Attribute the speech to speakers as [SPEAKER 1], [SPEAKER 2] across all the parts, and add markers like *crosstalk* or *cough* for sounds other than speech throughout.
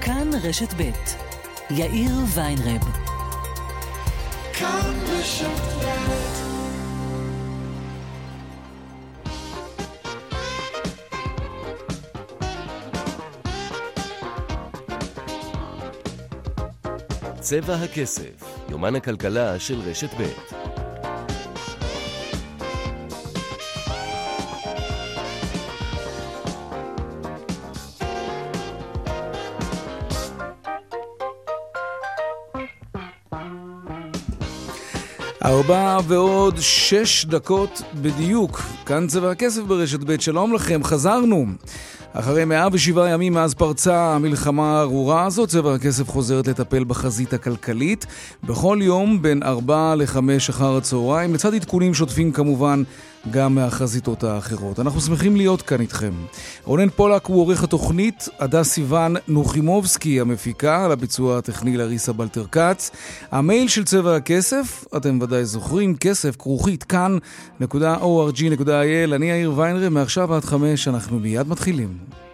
[SPEAKER 1] כאן רשת ב' יאיר ויינרב. כאן רשת ב'
[SPEAKER 2] צבע הכסף, יומן הכלכלה של רשת ב'
[SPEAKER 3] ארבע ועוד שש דקות בדיוק. כאן צבע הכסף ברשת ב', שלום לכם, חזרנו. אחרי 107 ימים מאז פרצה המלחמה הארורה הזאת, צבע הכסף חוזרת לטפל בחזית הכלכלית. בכל יום בין 4 ל-5 אחר הצהריים, לצד עדכונים שוטפים כמובן גם מהחזיתות האחרות. אנחנו שמחים להיות כאן איתכם. רונן פולק הוא עורך התוכנית, הדס סיוון נוחימובסקי המפיקה, על הביצוע הטכני לריסה בלטר-כץ. המייל של צבע הכסף, אתם ודאי זוכרים, כסף כרוכית כאן.org.il. אני יאיר ויינרם, מעכשיו עד חמש, אנחנו מיד מתחילים.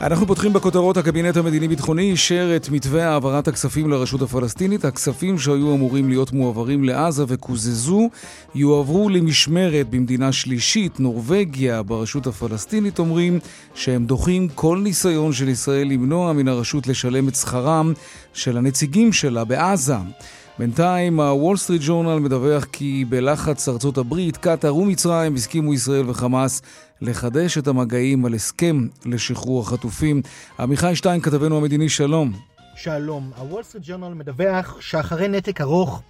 [SPEAKER 3] אנחנו פותחים בכותרות, הקבינט המדיני-ביטחוני אישר את מתווה העברת הכספים לרשות הפלסטינית. הכספים שהיו אמורים להיות מועברים לעזה וקוזזו יועברו למשמרת במדינה שלישית, נורבגיה, ברשות הפלסטינית, אומרים שהם דוחים כל ניסיון של ישראל למנוע מן הרשות לשלם את שכרם של הנציגים שלה בעזה. בינתיים הוול סטריט ג'ורנל מדווח כי בלחץ ארצות הברית, קטאר ומצרים הסכימו ישראל וחמאס לחדש את המגעים על הסכם לשחרור החטופים. עמיחי שטיין, כתבנו המדיני, שלום.
[SPEAKER 4] שלום. הוול סטריט ג'ורנל מדווח שאחרי נתק ארוך,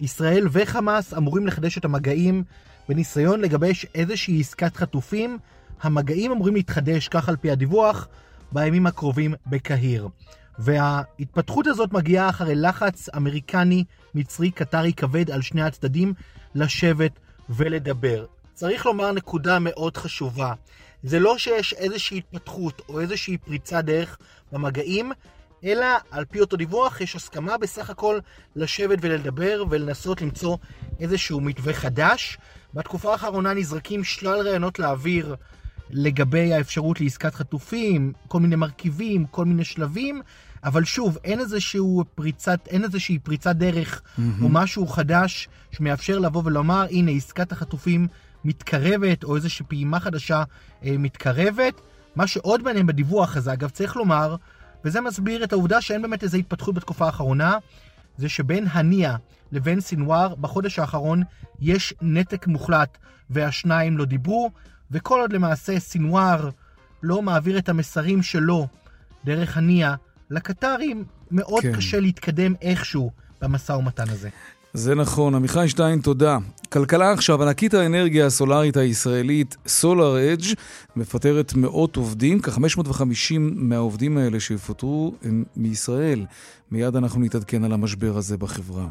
[SPEAKER 4] ישראל וחמאס אמורים לחדש את המגעים בניסיון לגבש איזושהי עסקת חטופים. המגעים אמורים להתחדש, כך על פי הדיווח, בימים הקרובים בקהיר. וההתפתחות הזאת מגיעה אחרי לחץ אמריקני, מצרי, קטרי כבד על שני הצדדים לשבת ולדבר. צריך לומר נקודה מאוד חשובה. זה לא שיש איזושהי התפתחות או איזושהי פריצה דרך במגעים, אלא על פי אותו דיווח יש הסכמה בסך הכל לשבת ולדבר ולנסות למצוא איזשהו מתווה חדש. בתקופה האחרונה נזרקים שלל רעיונות לאוויר לגבי האפשרות לעסקת חטופים, כל מיני מרכיבים, כל מיני שלבים, אבל שוב, אין איזשהו פריצת, אין איזושהי פריצת דרך mm-hmm. או משהו חדש שמאפשר לבוא ולומר, הנה, עסקת החטופים מתקרבת, או איזושהי פעימה חדשה אה, מתקרבת. מה שעוד מעניין בדיווח הזה, אגב, צריך לומר, וזה מסביר את העובדה שאין באמת איזו התפתחות בתקופה האחרונה, זה שבין הנייה לבין סינואר, בחודש האחרון יש נתק מוחלט, והשניים לא דיברו, וכל עוד למעשה סינואר לא מעביר את המסרים שלו דרך הנייה לקטרים, מאוד כן. קשה להתקדם איכשהו במשא ומתן הזה.
[SPEAKER 3] זה נכון. עמיחי שטיין, תודה. כלכלה עכשיו, ענקית האנרגיה הסולארית הישראלית, סולאר אדג', מפטרת מאות עובדים, כ-550 מהעובדים האלה שיפוטרו הם מישראל. מיד אנחנו נתעדכן על המשבר הזה בחברה.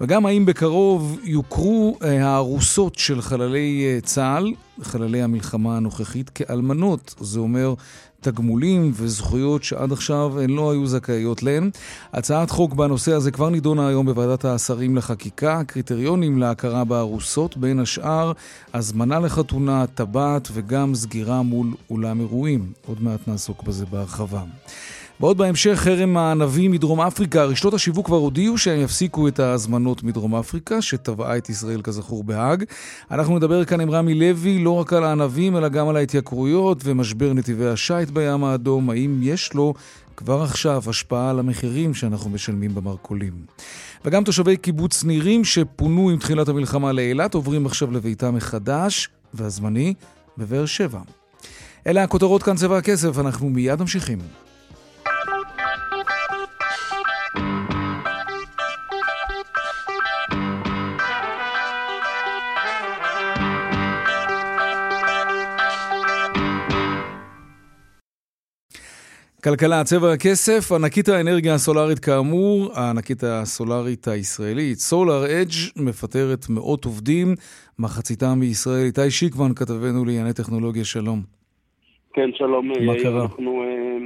[SPEAKER 3] וגם האם בקרוב יוכרו אה, הארוסות של חללי אה, צה"ל, חללי המלחמה הנוכחית, כאלמנות. זה אומר תגמולים וזכויות שעד עכשיו הן לא היו זכאיות להן. הצעת חוק בנושא הזה כבר נידונה היום בוועדת השרים לחקיקה, קריטריונים להכרה בארוסות, בין השאר הזמנה לחתונה, טבעת וגם סגירה מול אולם אירועים. עוד מעט נעסוק בזה בהרחבה. ועוד בהמשך, חרם הענבים מדרום אפריקה. רשתות השיווק כבר הודיעו שהם יפסיקו את ההזמנות מדרום אפריקה, שטבעה את ישראל כזכור בהאג. אנחנו נדבר כאן עם רמי לוי לא רק על הענבים, אלא גם על ההתייקרויות ומשבר נתיבי השיט בים האדום. האם יש לו כבר עכשיו השפעה על המחירים שאנחנו משלמים במרכולים. וגם תושבי קיבוץ נירים שפונו עם תחילת המלחמה לאילת עוברים עכשיו לביתם מחדש והזמני בבאר שבע. אלה הכותרות כאן צבע הכסף, אנחנו מיד ממשיכים. כלכלה, צבע הכסף, ענקית האנרגיה הסולארית כאמור, הענקית הסולארית הישראלית, סולאר אדג' מפטרת מאות עובדים, מחציתם בישראל. איתי שיקמן, כתבנו לענייני טכנולוגיה, שלום.
[SPEAKER 5] כן, שלום.
[SPEAKER 3] מה קרה?
[SPEAKER 5] אנחנו, אה,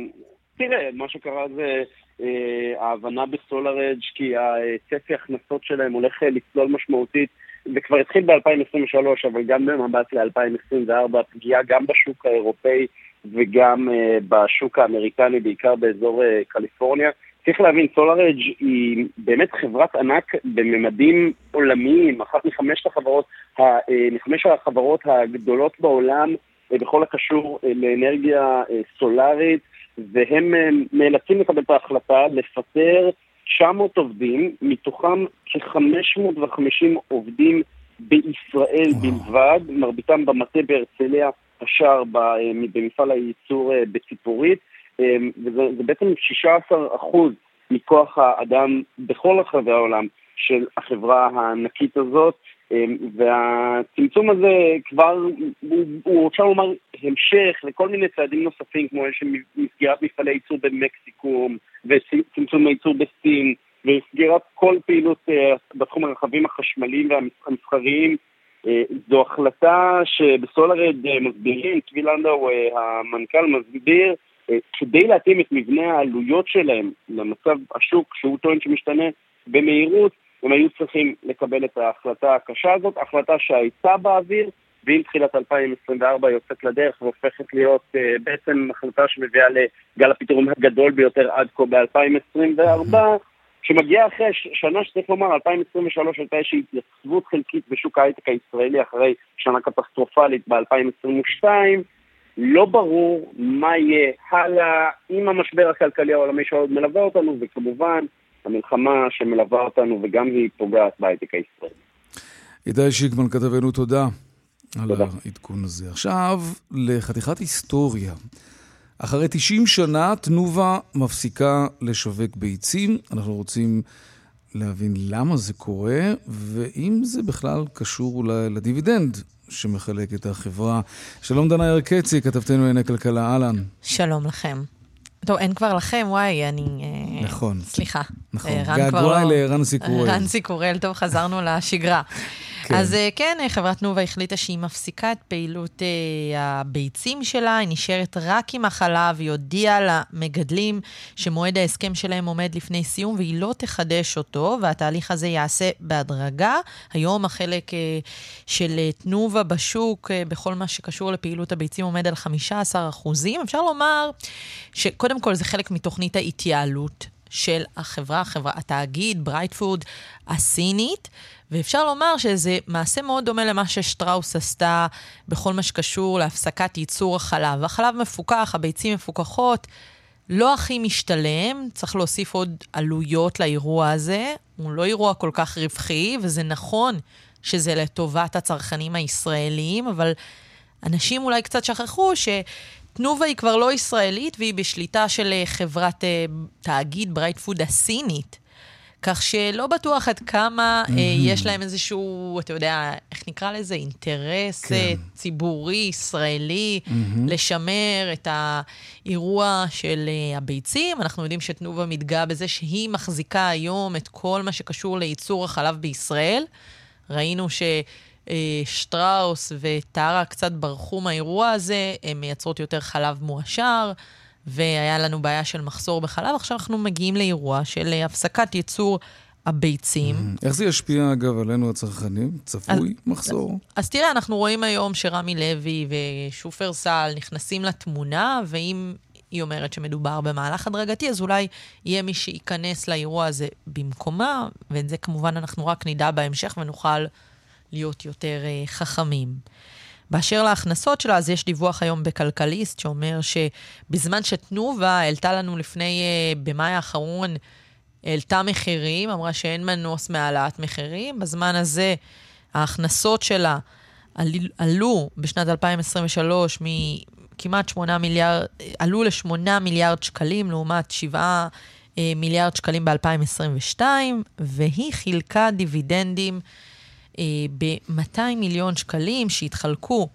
[SPEAKER 5] תראה, מה שקרה זה אה, ההבנה בסולאר אדג' כי הצפי ההכנסות שלהם הולך אה, לצלול משמעותית. זה כבר התחיל ב-2023, אבל גם במבט ל-2024, פגיעה גם בשוק האירופאי וגם uh, בשוק האמריקני, בעיקר באזור uh, קליפורניה. צריך להבין, SolarEdge היא באמת חברת ענק בממדים עולמיים, אחת מחמשת החברות, ה, uh, מחמש החברות הגדולות בעולם בכל הקשור לאנרגיה סולארית, והם נאלצים לקבל את ההחלטה לפטר 900 עובדים, מתוכם כ-550 עובדים בישראל. בלבד, מרביתם במטה בהרצליה, השאר ב- במפעל הייצור אה, בציפורית, אה, וזה זה בעצם 16% מכוח האדם בכל רחבי העולם של החברה הענקית הזאת, אה, והצמצום הזה כבר, הוא, הוא אפשר לומר המשך לכל מיני צעדים נוספים, כמו יש מסגירת מפעלי ייצור במקסיקו, וצמצום הייצור בסין, וסגירת כל פעילות אה, בתחום הרכבים החשמליים והמסחריים. אה, זו החלטה שבסולארד אה, מסבירים, צבי לנדאו, אה, המנכ"ל, מסביר, כדי להתאים את מבנה העלויות שלהם למצב השוק, שהוא טוען שמשתנה במהירות, הם היו צריכים לקבל את ההחלטה הקשה הזאת, החלטה שהייתה באוויר, ועם תחילת 2024 היא יוצאת לדרך והופכת להיות בעצם החלטה שמביאה לגל הפיטורים הגדול ביותר עד כה ב-2024, שמגיעה אחרי שנה שצריך לומר, 2023 הייתה איזושהי התייצבות חלקית בשוק ההייטק הישראלי אחרי שנה קטסטרופלית ב-2022. לא ברור מה יהיה הלאה עם המשבר הכלכלי העולמי שעוד מלווה אותנו, וכמובן המלחמה שמלווה אותנו וגם היא פוגעת בהייטק הישראלי.
[SPEAKER 3] איתי שיקמן, כתבנו, תודה על
[SPEAKER 5] תודה.
[SPEAKER 3] העדכון הזה. עכשיו, לחתיכת היסטוריה. אחרי 90 שנה, תנובה מפסיקה לשווק ביצים. אנחנו רוצים להבין למה זה קורה, ואם זה בכלל קשור אולי לדיבידנד שמחלקת החברה. שלום דנה ירקצי, כתבתנו לענייני כלכלה, אהלן.
[SPEAKER 6] שלום לכם. טוב, אין כבר לכם, וואי, אני... אה,
[SPEAKER 3] נכון.
[SPEAKER 6] סליחה.
[SPEAKER 3] נכון.
[SPEAKER 6] אה, רן
[SPEAKER 3] געגועי
[SPEAKER 6] לא-
[SPEAKER 3] לרנסי קורל.
[SPEAKER 6] רנסי קורל, טוב, חזרנו לשגרה.
[SPEAKER 3] כן.
[SPEAKER 6] אז אה, כן, אה, חברת תנובה החליטה שהיא מפסיקה את פעילות אה, הביצים שלה, היא נשארת רק עם החלב, היא הודיעה למגדלים שמועד ההסכם שלהם עומד לפני סיום והיא לא תחדש אותו, והתהליך הזה ייעשה בהדרגה. היום החלק של תנובה בשוק, בכל מה שקשור לפעילות הביצים, עומד על 15 אחוזים. אפשר לומר שקודם כל זה חלק מתוכנית ההתייעלות. של החברה, החברה, התאגיד, ברייטפוד הסינית, ואפשר לומר שזה מעשה מאוד דומה למה ששטראוס עשתה בכל מה שקשור להפסקת ייצור החלב. החלב מפוקח, הביצים מפוקחות, לא הכי משתלם, צריך להוסיף עוד עלויות לאירוע הזה. הוא לא אירוע כל כך רווחי, וזה נכון שזה לטובת הצרכנים הישראלים, אבל אנשים אולי קצת שכחו שתנובה היא כבר לא ישראלית והיא בשליטה של אה, חברת אה, תאגיד ברייטפוד הסינית. כך שלא בטוח עד כמה mm-hmm. יש להם איזשהו, אתה יודע, איך נקרא לזה, אינטרס
[SPEAKER 3] כן.
[SPEAKER 6] ציבורי, ישראלי, mm-hmm. לשמר את האירוע של הביצים. אנחנו יודעים שתנובה מתגאה בזה שהיא מחזיקה היום את כל מה שקשור לייצור החלב בישראל. ראינו ש... אה, שטראוס וטרה קצת ברחו מהאירוע הזה, הן מייצרות יותר חלב מועשר, והיה לנו בעיה של מחסור בחלב. עכשיו אנחנו מגיעים לאירוע של אה, הפסקת ייצור הביצים.
[SPEAKER 3] איך זה ישפיע, אגב, עלינו הצרכנים? צפוי מחסור?
[SPEAKER 6] אז תראה, אנחנו רואים היום שרמי לוי ושופרסל נכנסים לתמונה, ואם היא אומרת שמדובר במהלך הדרגתי, אז אולי יהיה מי שייכנס לאירוע הזה במקומה, ואת זה כמובן אנחנו רק נדע בהמשך ונוכל להיות יותר uh, חכמים. באשר להכנסות שלה, אז יש דיווח היום בכלכליסט שאומר שבזמן שתנובה העלתה לנו לפני, uh, במאי האחרון, העלתה מחירים, אמרה שאין מנוס מהעלאת מחירים, בזמן הזה ההכנסות שלה על, עלו בשנת 2023 מכמעט 8 מיליארד, עלו ל-8 מיליארד שקלים לעומת 7 אה, מיליארד שקלים ב-2022, והיא חילקה דיבידנדים אה, ב-200 מיליון שקלים שהתחלקו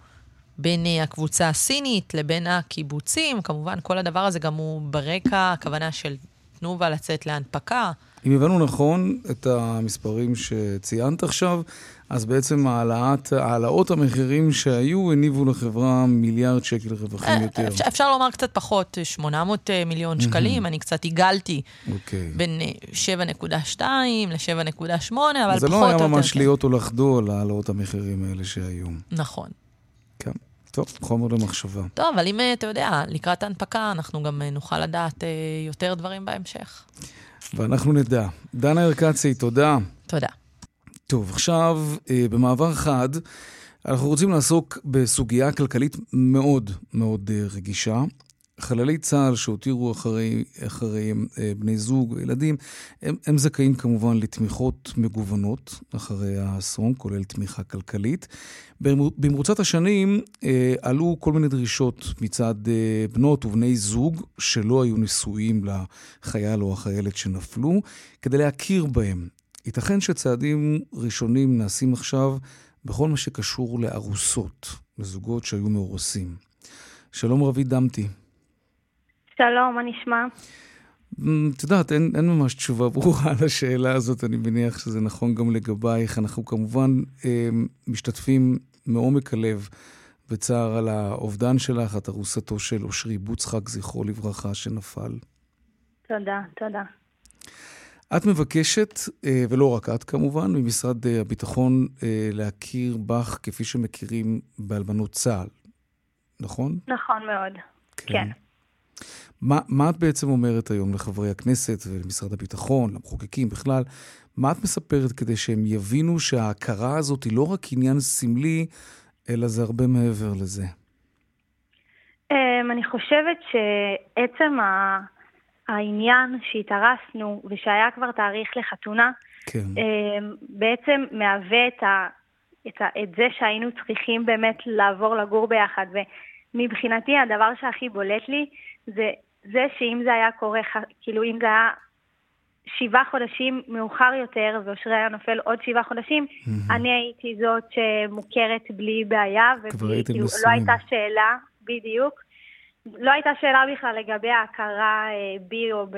[SPEAKER 6] בין אה, הקבוצה הסינית לבין הקיבוצים. כמובן, כל הדבר הזה גם הוא ברקע הכוונה של תנובה לצאת להנפקה.
[SPEAKER 3] אם הבנו נכון את המספרים שציינת עכשיו, אז בעצם העלאת, העלאות המחירים שהיו הניבו לחברה מיליארד שקל רווחים
[SPEAKER 6] אה,
[SPEAKER 3] יותר.
[SPEAKER 6] אפשר, אפשר לומר קצת פחות, 800 אה, מיליון שקלים, אני קצת עיגלתי
[SPEAKER 3] אוקיי.
[SPEAKER 6] בין אה, 7.2 ל-7.8, אבל פחות או יותר.
[SPEAKER 3] זה לא היה
[SPEAKER 6] כן.
[SPEAKER 3] ממש להיות או לחדול על העלאות המחירים האלה שהיו.
[SPEAKER 6] נכון.
[SPEAKER 3] כן. טוב, חומר למחשבה.
[SPEAKER 6] טוב, אבל אם אה, אתה יודע, לקראת ההנפקה, אנחנו גם אה, נוכל לדעת אה, יותר דברים בהמשך.
[SPEAKER 3] ואנחנו נדע. דנה ארקצי, תודה.
[SPEAKER 6] תודה.
[SPEAKER 3] טוב, עכשיו, במעבר חד, אנחנו רוצים לעסוק בסוגיה כלכלית מאוד מאוד רגישה. חללי צה"ל שהותירו אחרי, אחריהם אה, בני זוג וילדים, הם, הם זכאים כמובן לתמיכות מגוונות אחרי האסון, כולל תמיכה כלכלית. במר- במרוצת השנים אה, עלו כל מיני דרישות מצד אה, בנות ובני זוג שלא היו נשואים לחייל או החיילת שנפלו, כדי להכיר בהם. ייתכן שצעדים ראשונים נעשים עכשיו בכל מה שקשור לארוסות, לזוגות שהיו מאורסים. שלום רביד דמתי.
[SPEAKER 7] שלום, מה נשמע?
[SPEAKER 3] אמ, את יודעת, אין, אין ממש תשובה ברורה *laughs* על השאלה הזאת, אני מניח שזה נכון גם לגבייך. אנחנו כמובן אה, משתתפים מעומק הלב בצער על האובדן שלך, את ארוסתו של אושרי בוצחק, זכרו לברכה, שנפל.
[SPEAKER 7] תודה, תודה.
[SPEAKER 3] את מבקשת, אה, ולא רק את כמובן, ממשרד אה, הביטחון אה, להכיר בך כפי שמכירים באלמנות צה"ל, נכון?
[SPEAKER 7] נכון מאוד. כן.
[SPEAKER 3] מה, מה את בעצם אומרת היום לחברי הכנסת ולמשרד הביטחון, למחוקקים בכלל? מה את מספרת כדי שהם יבינו שההכרה הזאת היא לא רק עניין סמלי, אלא זה הרבה מעבר לזה?
[SPEAKER 7] אמ, אני חושבת שעצם העניין שהתארסנו ושהיה כבר תאריך לחתונה,
[SPEAKER 3] כן.
[SPEAKER 7] אמ, בעצם מהווה את, ה, את, ה, את זה שהיינו צריכים באמת לעבור לגור ביחד. ומבחינתי הדבר שהכי בולט לי זה זה שאם זה היה קורה, כאילו אם זה היה שבעה חודשים מאוחר יותר ואושרי היה נופל עוד שבעה חודשים, אני הייתי זאת שמוכרת בלי בעיה,
[SPEAKER 3] כבר
[SPEAKER 7] ובלי,
[SPEAKER 3] הייתם
[SPEAKER 7] כאילו, לא. הייתה שאלה, בדיוק. לא הייתה שאלה בכלל לגבי ההכרה אה, בי או ב,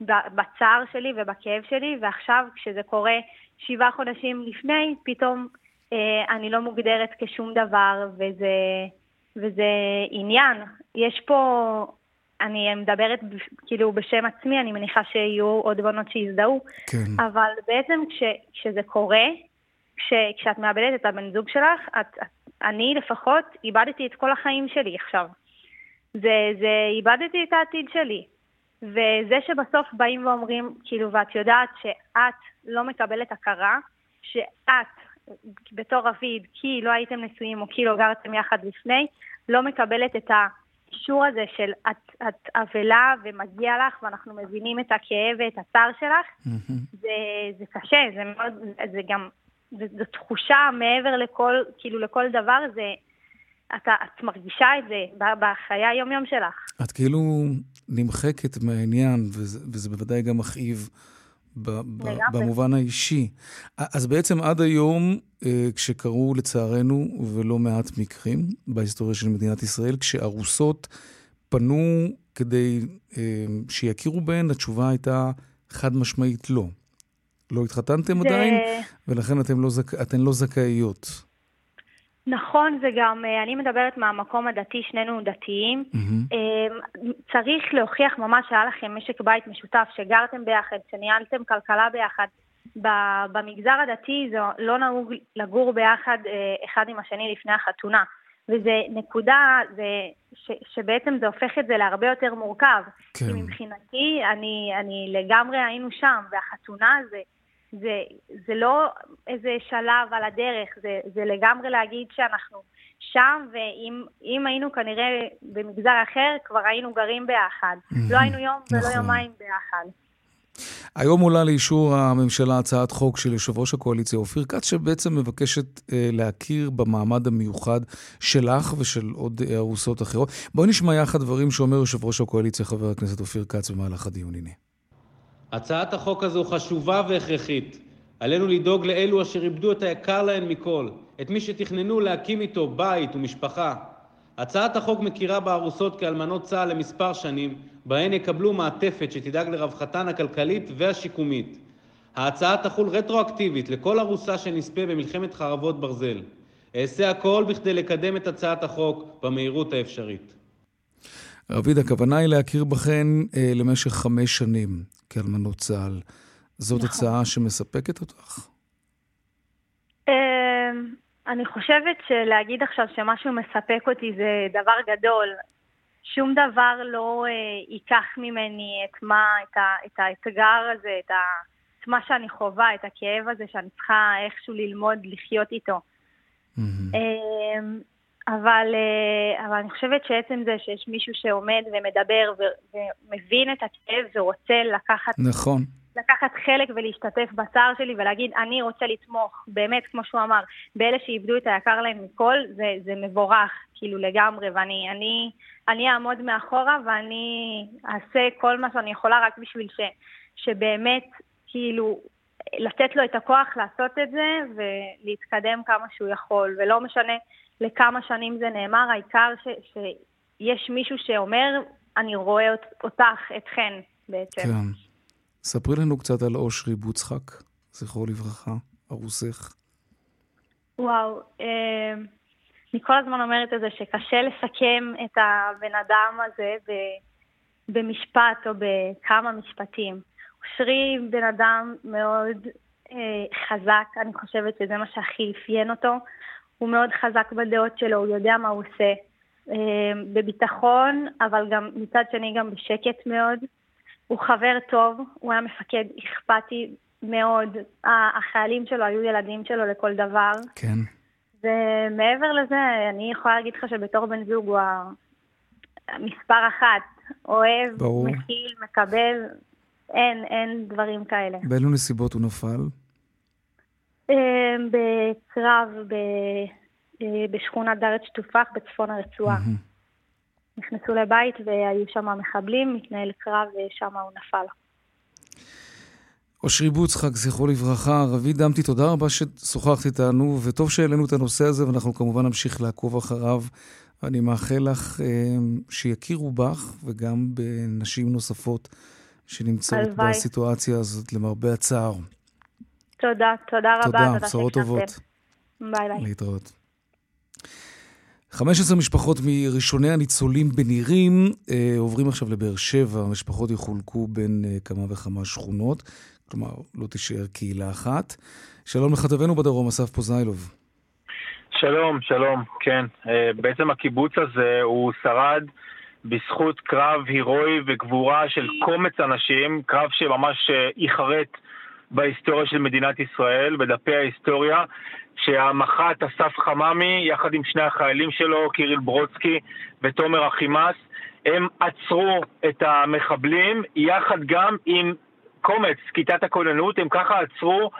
[SPEAKER 7] ב, בצער שלי ובכאב שלי, ועכשיו כשזה קורה שבעה חודשים לפני, פתאום אה, אני לא מוגדרת כשום דבר, וזה, וזה עניין. יש פה, אני מדברת כאילו בשם עצמי, אני מניחה שיהיו עוד בנות שיזדהו,
[SPEAKER 3] כן.
[SPEAKER 7] אבל בעצם כש, כשזה קורה, כש, כשאת מאבדת את הבן זוג שלך, את, את, אני לפחות איבדתי את כל החיים שלי עכשיו. זה, זה, איבדתי את העתיד שלי. וזה שבסוף באים ואומרים, כאילו, ואת יודעת שאת לא מקבלת הכרה, שאת, בתור רביד, כי לא הייתם נשואים או כי לא גרתם יחד לפני, לא מקבלת את האישור הזה של את, את אבלה ומגיע לך, ואנחנו מבינים את הכאב ואת הצער שלך,
[SPEAKER 3] מהמם.
[SPEAKER 7] זה, זה קשה, זה מאוד, זה גם, זה, זו תחושה מעבר לכל, כאילו לכל דבר, זה, אתה, את מרגישה את זה בחיי היום-יום שלך.
[SPEAKER 3] את כאילו נמחקת מהעניין, וזה, וזה בוודאי גם מכאיב. במובן האישי. אז בעצם עד היום, אה, כשקרו לצערנו, ולא מעט מקרים בהיסטוריה של מדינת ישראל, כשארוסות פנו כדי אה, שיכירו בהן, התשובה הייתה חד משמעית לא. לא התחתנתם
[SPEAKER 7] זה-
[SPEAKER 3] עדיין, ולכן אתן לא, זכ... אתן לא זכאיות.
[SPEAKER 7] נכון, זה גם, אה, אני מדברת מהמקום הדתי, שנינו דתיים. אה, צריך להוכיח ממש שהיה לכם משק בית משותף, שגרתם ביחד, שניהלתם כלכלה ביחד. במגזר הדתי זה לא נהוג לגור ביחד אה, אחד עם השני לפני החתונה. וזה נקודה זה, ש, שבעצם זה הופך את זה להרבה יותר מורכב.
[SPEAKER 3] כן.
[SPEAKER 7] כי מבחינתי, אני, אני לגמרי היינו שם, והחתונה זה, זה, זה לא איזה שלב על הדרך, זה, זה לגמרי להגיד שאנחנו שם, ואם אם היינו כנראה במגזר אחר, כבר היינו גרים ביחד. לא היינו יום ולא
[SPEAKER 3] נכון.
[SPEAKER 7] יומיים ביחד.
[SPEAKER 3] היום עולה לאישור הממשלה הצעת חוק של יושב ראש הקואליציה אופיר כץ, שבעצם מבקשת אה, להכיר במעמד המיוחד שלך ושל עוד אה, ארוסות אחרות. בואי נשמע יחד דברים שאומר יושב ראש הקואליציה, חבר הכנסת אופיר כץ, במהלך הדיון. הנה.
[SPEAKER 8] הצעת החוק הזו חשובה והכרחית. עלינו לדאוג לאלו אשר איבדו את היקר להן מכל, את מי שתכננו להקים איתו בית ומשפחה. הצעת החוק מכירה בארוסות כאלמנות צה"ל למספר שנים, בהן יקבלו מעטפת שתדאג לרווחתן הכלכלית והשיקומית. ההצעה תחול רטרואקטיבית לכל ארוסה שנספה במלחמת חרבות ברזל. אעשה הכל בכדי לקדם את הצעת החוק במהירות האפשרית.
[SPEAKER 3] רביד, הכוונה היא להכיר בכן אה, למשך חמש שנים כאלמנות צה"ל. זאת
[SPEAKER 7] נכון.
[SPEAKER 3] הצעה שמספקת אותך?
[SPEAKER 7] אה, אני חושבת שלהגיד עכשיו שמשהו מספק אותי זה דבר גדול. שום דבר לא אה, ייקח ממני את מה, את, ה, את האתגר הזה, את, ה, את מה שאני חווה, את הכאב הזה שאני צריכה איכשהו ללמוד לחיות איתו.
[SPEAKER 3] מהמם.
[SPEAKER 7] אה, אבל, אה, אבל אני חושבת שעצם זה שיש מישהו שעומד ומדבר ו- ומבין את הכאב ורוצה לקחת,
[SPEAKER 3] נכון.
[SPEAKER 7] לקחת חלק ולהשתתף בצער שלי ולהגיד, אני רוצה לתמוך, באמת, כמו שהוא אמר, באלה שאיבדו את היקר להם מכל, זה, זה מבורך, כאילו לגמרי, ואני אני, אני אעמוד מאחורה ואני אעשה כל מה שאני יכולה רק בשביל ש, שבאמת, כאילו, לתת לו את הכוח לעשות את זה ולהתקדם כמה שהוא יכול, ולא משנה לכמה שנים זה נאמר, העיקר ש, שיש מישהו שאומר, אני רואה אות, אותך, אתכן בעצם.
[SPEAKER 3] כן. ספרי לנו קצת על אושרי בוצחק, זכרו לברכה, ארוסך.
[SPEAKER 7] וואו, אה, אני כל הזמן אומרת את זה שקשה לסכם את הבן אדם הזה ב- במשפט או בכמה משפטים. אושרי בן אדם מאוד אה, חזק, אני חושבת שזה מה שהכי אפיין אותו. הוא מאוד חזק בדעות שלו, הוא יודע מה הוא עושה. אה, בביטחון, אבל גם מצד שני גם בשקט מאוד. הוא חבר טוב, הוא היה מפקד אכפתי מאוד. החיילים שלו היו ילדים שלו לכל דבר.
[SPEAKER 3] כן.
[SPEAKER 7] ומעבר לזה, אני יכולה להגיד לך שבתור בן זוג הוא המספר אחת. אוהב,
[SPEAKER 3] ברור.
[SPEAKER 7] מכיל, מקבל, אין, אין דברים כאלה.
[SPEAKER 3] באילו נסיבות הוא נפל?
[SPEAKER 7] אה, בקרב ב... אה, בשכונת דרת שטופח בצפון הרצועה. נכנסו לבית והיו שם מחבלים, מתנהל קרב ושם הוא נפל.
[SPEAKER 3] אושרי בוצחק, זכרו לברכה. רביד דמתי, תודה רבה ששוחחת איתנו, וטוב שהעלינו את הנושא הזה, ואנחנו כמובן נמשיך לעקוב אחריו. אני מאחל לך אה, שיכירו בך, וגם בנשים נוספות שנמצאות. בסיטואציה הזאת, למרבה הצער.
[SPEAKER 7] תודה, תודה רבה.
[SPEAKER 3] תודה, בשורות. טובות.
[SPEAKER 7] ביי ביי.
[SPEAKER 3] להתראות. 15 משפחות מראשוני הניצולים בנירים אה, עוברים עכשיו לבאר שבע. המשפחות יחולקו בין אה, כמה וכמה שכונות, כלומר, לא תישאר קהילה אחת. שלום לכתבנו בדרום, אסף פוזיילוב.
[SPEAKER 9] שלום, שלום, כן. אה, בעצם הקיבוץ הזה הוא שרד בזכות קרב הירואי וגבורה של קומץ אנשים, קרב שממש אה, ייחרט בהיסטוריה של מדינת ישראל, בדפי ההיסטוריה, שהמח"ט אסף חממי, יחד עם שני החיילים שלו, קיריל ברודסקי ותומר אחימס, הם עצרו את המחבלים, יחד גם עם קומץ, כיתת הכוננות, הם ככה עצרו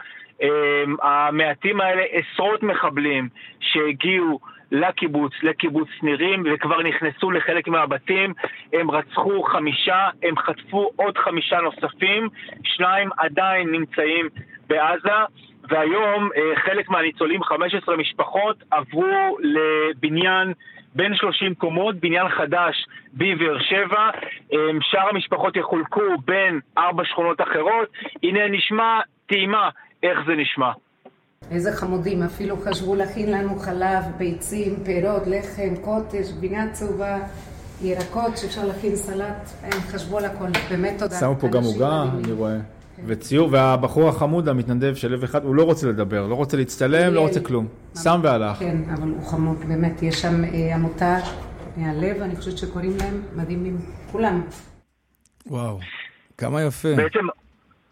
[SPEAKER 9] המעטים האלה עשרות מחבלים שהגיעו לקיבוץ, לקיבוץ נירים, וכבר נכנסו לחלק מהבתים. הם רצחו חמישה, הם חטפו עוד חמישה נוספים, שניים עדיין נמצאים בעזה, והיום uh, חלק מהניצולים, 15 משפחות, עברו לבניין בין 30 קומות, בניין חדש בבאר שבע. Um, שאר המשפחות יחולקו בין ארבע שכונות אחרות. הנה נשמע טעימה איך זה נשמע.
[SPEAKER 10] איזה חמודים, אפילו חשבו להכין לנו חלב, ביצים, פירות, לחם, קוטש, גבינה צהובה, ירקות שאפשר להכין סלט, הם חשבו על הכל, באמת תודה.
[SPEAKER 11] שמו פה גם עוגה. אני רואה. וציור, והבחור החמוד, המתנדב של לב אחד, הוא לא רוצה לדבר, לא רוצה להצטלם, לא רוצה כלום. שם והלך.
[SPEAKER 10] כן, אבל הוא חמוד, באמת, יש שם אה, עמותה מהלב, אני חושבת שקוראים להם מדהימים, כולם.
[SPEAKER 3] וואו, כמה יפה.
[SPEAKER 9] בעצם,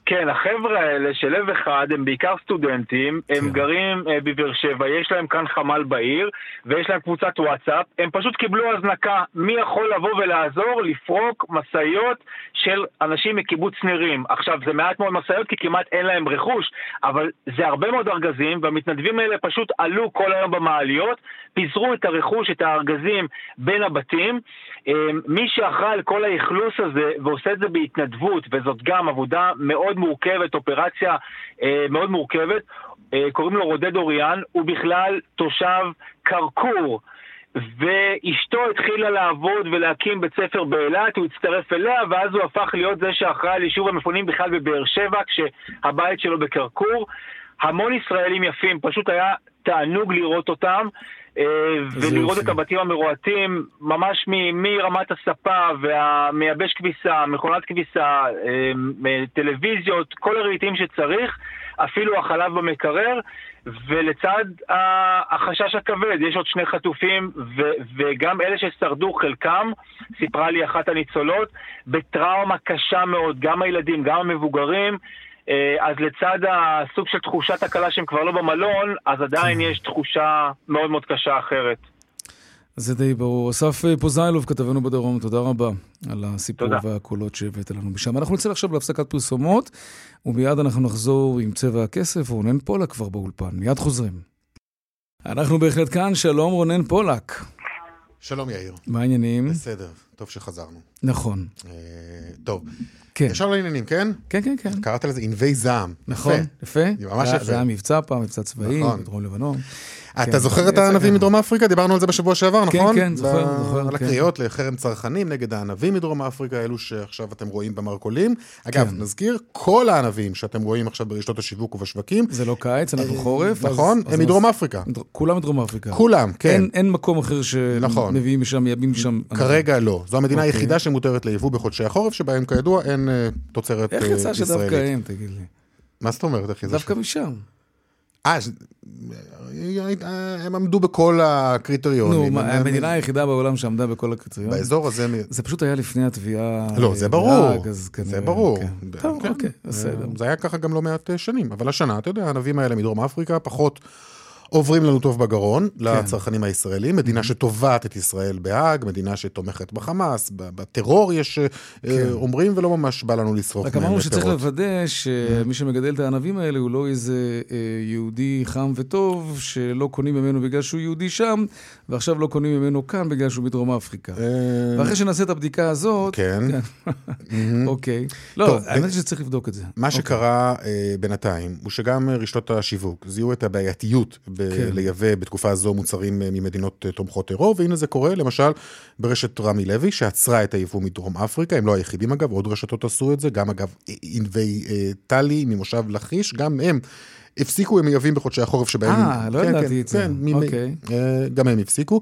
[SPEAKER 9] כן, החבר'ה האלה של לב אחד הם בעיקר סטודנטים, הם
[SPEAKER 3] כן.
[SPEAKER 9] גרים אה, בבאר שבע, יש להם כאן חמ"ל בעיר, ויש להם קבוצת וואטסאפ, הם פשוט קיבלו הזנקה, מי יכול לבוא ולעזור לפרוק משאיות של אנשים מקיבוץ נירים. עכשיו, זה מעט מאוד משאיות כי כמעט אין להם רכוש, אבל זה הרבה מאוד ארגזים, והמתנדבים האלה פשוט עלו כל היום במעליות, פיזרו את הרכוש, את הארגזים בין הבתים. אה, מי שאחראי על כל האכלוס הזה ועושה את זה בהתנדבות, וזאת גם עבודה מאוד מורכבת, אופרציה אה, מאוד מורכבת, אה, קוראים לו רודד אוריאן, הוא בכלל תושב כרכור. ואשתו התחילה לעבוד ולהקים בית ספר באילת, הוא הצטרף אליה, ואז הוא הפך להיות זה שאחראי על יישוב המפונים בכלל בבאר שבע, כשהבית שלו בכרכור. המון ישראלים יפים, פשוט היה תענוג לראות אותם. אה, ולראות
[SPEAKER 3] יופי.
[SPEAKER 9] את הבתים המרועטים, ממש מ- מרמת הספה והמייבש כביסה, מכונת כביסה, אה, טלוויזיות, כל הרהיטים שצריך, אפילו החלב במקרר, ולצד החשש הכבד, יש עוד שני חטופים, ו- וגם אלה ששרדו, חלקם, סיפרה לי אחת הניצולות, בטראומה קשה מאוד, גם הילדים, גם המבוגרים. אה, אז לצד הסוג של תחושת הקלה שהם כבר לא במלון, אז עדיין יש תחושה מאוד מאוד קשה אחרת.
[SPEAKER 3] זה די ברור. אסף אה, פוזיילוב, כתבנו בדרום, תודה רבה על הסיפור
[SPEAKER 9] תודה.
[SPEAKER 3] והקולות שהבאת לנו משם. אנחנו נצא עכשיו להפסקת פרסומות, ומיד אנחנו נחזור עם צבע הכסף, רונן פולק כבר באולפן. מיד חוזרים. אנחנו בהחלט כאן, שלום רונן פולק.
[SPEAKER 12] שלום יאיר.
[SPEAKER 3] מה העניינים?
[SPEAKER 12] בסדר, טוב שחזרנו.
[SPEAKER 3] נכון.
[SPEAKER 12] אה, טוב,
[SPEAKER 3] כן.
[SPEAKER 12] ישר לעניינים, כן?
[SPEAKER 3] כן, כן, כן.
[SPEAKER 12] קראת לזה ענבי זעם.
[SPEAKER 3] נכון,
[SPEAKER 12] יפה.
[SPEAKER 3] יפה.
[SPEAKER 12] זה ממש יפה.
[SPEAKER 3] זה היה מבצע פעם, מבצע צבאי,
[SPEAKER 12] נכון.
[SPEAKER 3] בדרום לבנון. כן,
[SPEAKER 12] אתה זוכר את הענבים. מדרום אפריקה? דיברנו על זה בשבוע שעבר,
[SPEAKER 3] כן,
[SPEAKER 12] נכון?
[SPEAKER 3] כן, זוכר,
[SPEAKER 12] ב-
[SPEAKER 3] זוכר,
[SPEAKER 12] על
[SPEAKER 3] כן.
[SPEAKER 12] הקריאות לחרם צרכנים נגד הענבים מדרום אפריקה, אלו שעכשיו אתם רואים במרכולים. אגב,
[SPEAKER 3] כן.
[SPEAKER 12] נזכיר, כל הענבים שאתם רואים עכשיו ברשתות השיווק ובשווקים,
[SPEAKER 3] זה לא קיץ, אנחנו חורף. אז-
[SPEAKER 12] נכון,
[SPEAKER 3] אז
[SPEAKER 12] הם מדרום
[SPEAKER 3] נס-
[SPEAKER 12] אפריקה.
[SPEAKER 3] כולם מדרום אפריקה.
[SPEAKER 12] כולם, כן.
[SPEAKER 3] אין- אין מקום אחר
[SPEAKER 12] נכון.
[SPEAKER 3] שמביאים משם, מייבאים משם.
[SPEAKER 12] כרגע לא. זו המדינה
[SPEAKER 3] אוקיי.
[SPEAKER 12] היחידה שמותרת ליבוא בחודשי החורף, שבהם כידוע אין אה, תוצרת
[SPEAKER 3] איך
[SPEAKER 12] אה,
[SPEAKER 3] יצא שדווקא
[SPEAKER 12] ישראלית.
[SPEAKER 3] הם, תגיד לי?
[SPEAKER 12] מה זאת אומרת? איך יצא?
[SPEAKER 3] דווקא משם.
[SPEAKER 12] אה, ש- הם עמדו בכל הקריטריונים.
[SPEAKER 3] נו, המדינה היחידה בעולם שעמדה בכל הקריטריונים.
[SPEAKER 12] באזור הזה...
[SPEAKER 3] זה פשוט היה לפני התביעה.
[SPEAKER 12] לא,
[SPEAKER 3] אה,
[SPEAKER 12] זה ברור, זה ברור.
[SPEAKER 3] כן. טוב,
[SPEAKER 12] כן,
[SPEAKER 3] אוקיי, בסדר.
[SPEAKER 12] זה היה ככה גם לא מעט אה, שנים, אבל השנה, אתה יודע, הענבים האלה מדרום אפריקה פחות עוברים לנו טוב בגרון,
[SPEAKER 3] כן.
[SPEAKER 12] לצרכנים הישראלים, מדינה שתובעת את ישראל בהאג, מדינה שתומכת בחמאס, בטרור יש אה, אה, אומרים, ולא ממש בא לנו לשרוף
[SPEAKER 3] כן. רק
[SPEAKER 12] מהם
[SPEAKER 3] אמרנו שצריך
[SPEAKER 12] פירות.
[SPEAKER 3] לוודא שמי שמגדל את הענבים האלה הוא לא איזה אה, יהודי חם וטוב, שלא קונים ממנו בגלל שהוא יהודי שם, ועכשיו לא קונים ממנו כאן בגלל שהוא מדרום אפריקה.
[SPEAKER 12] אה,
[SPEAKER 3] ואחרי שנעשה את הבדיקה הזאת...
[SPEAKER 12] כן. *laughs*
[SPEAKER 3] אוקיי. לא, האמת שצריך לבדוק את זה.
[SPEAKER 12] מה
[SPEAKER 3] אוקיי.
[SPEAKER 12] שקרה בינתיים, הוא שגם רשתות השיווק זיהו את הבעייתיות ב-
[SPEAKER 3] כן.
[SPEAKER 12] לייבא בתקופה הזו מוצרים אה, ממדינות אה, תומכות טרור, והנה זה קורה, למשל, ברשת רמי לוי, שעצרה את היבוא מדרום אפריקה, הם לא היחידים אגב, עוד רשתות עשו את זה, גם אגב ענבי אה, טלי ממושב לכיש, גם הם. הפסיקו, הם מייבאים בחודשי החורף שבהם...
[SPEAKER 3] אה, לא
[SPEAKER 12] כן,
[SPEAKER 3] ידעתי
[SPEAKER 12] כן,
[SPEAKER 3] את זה.
[SPEAKER 12] כן, ממי-
[SPEAKER 3] אוקיי.
[SPEAKER 12] גם הם הפסיקו.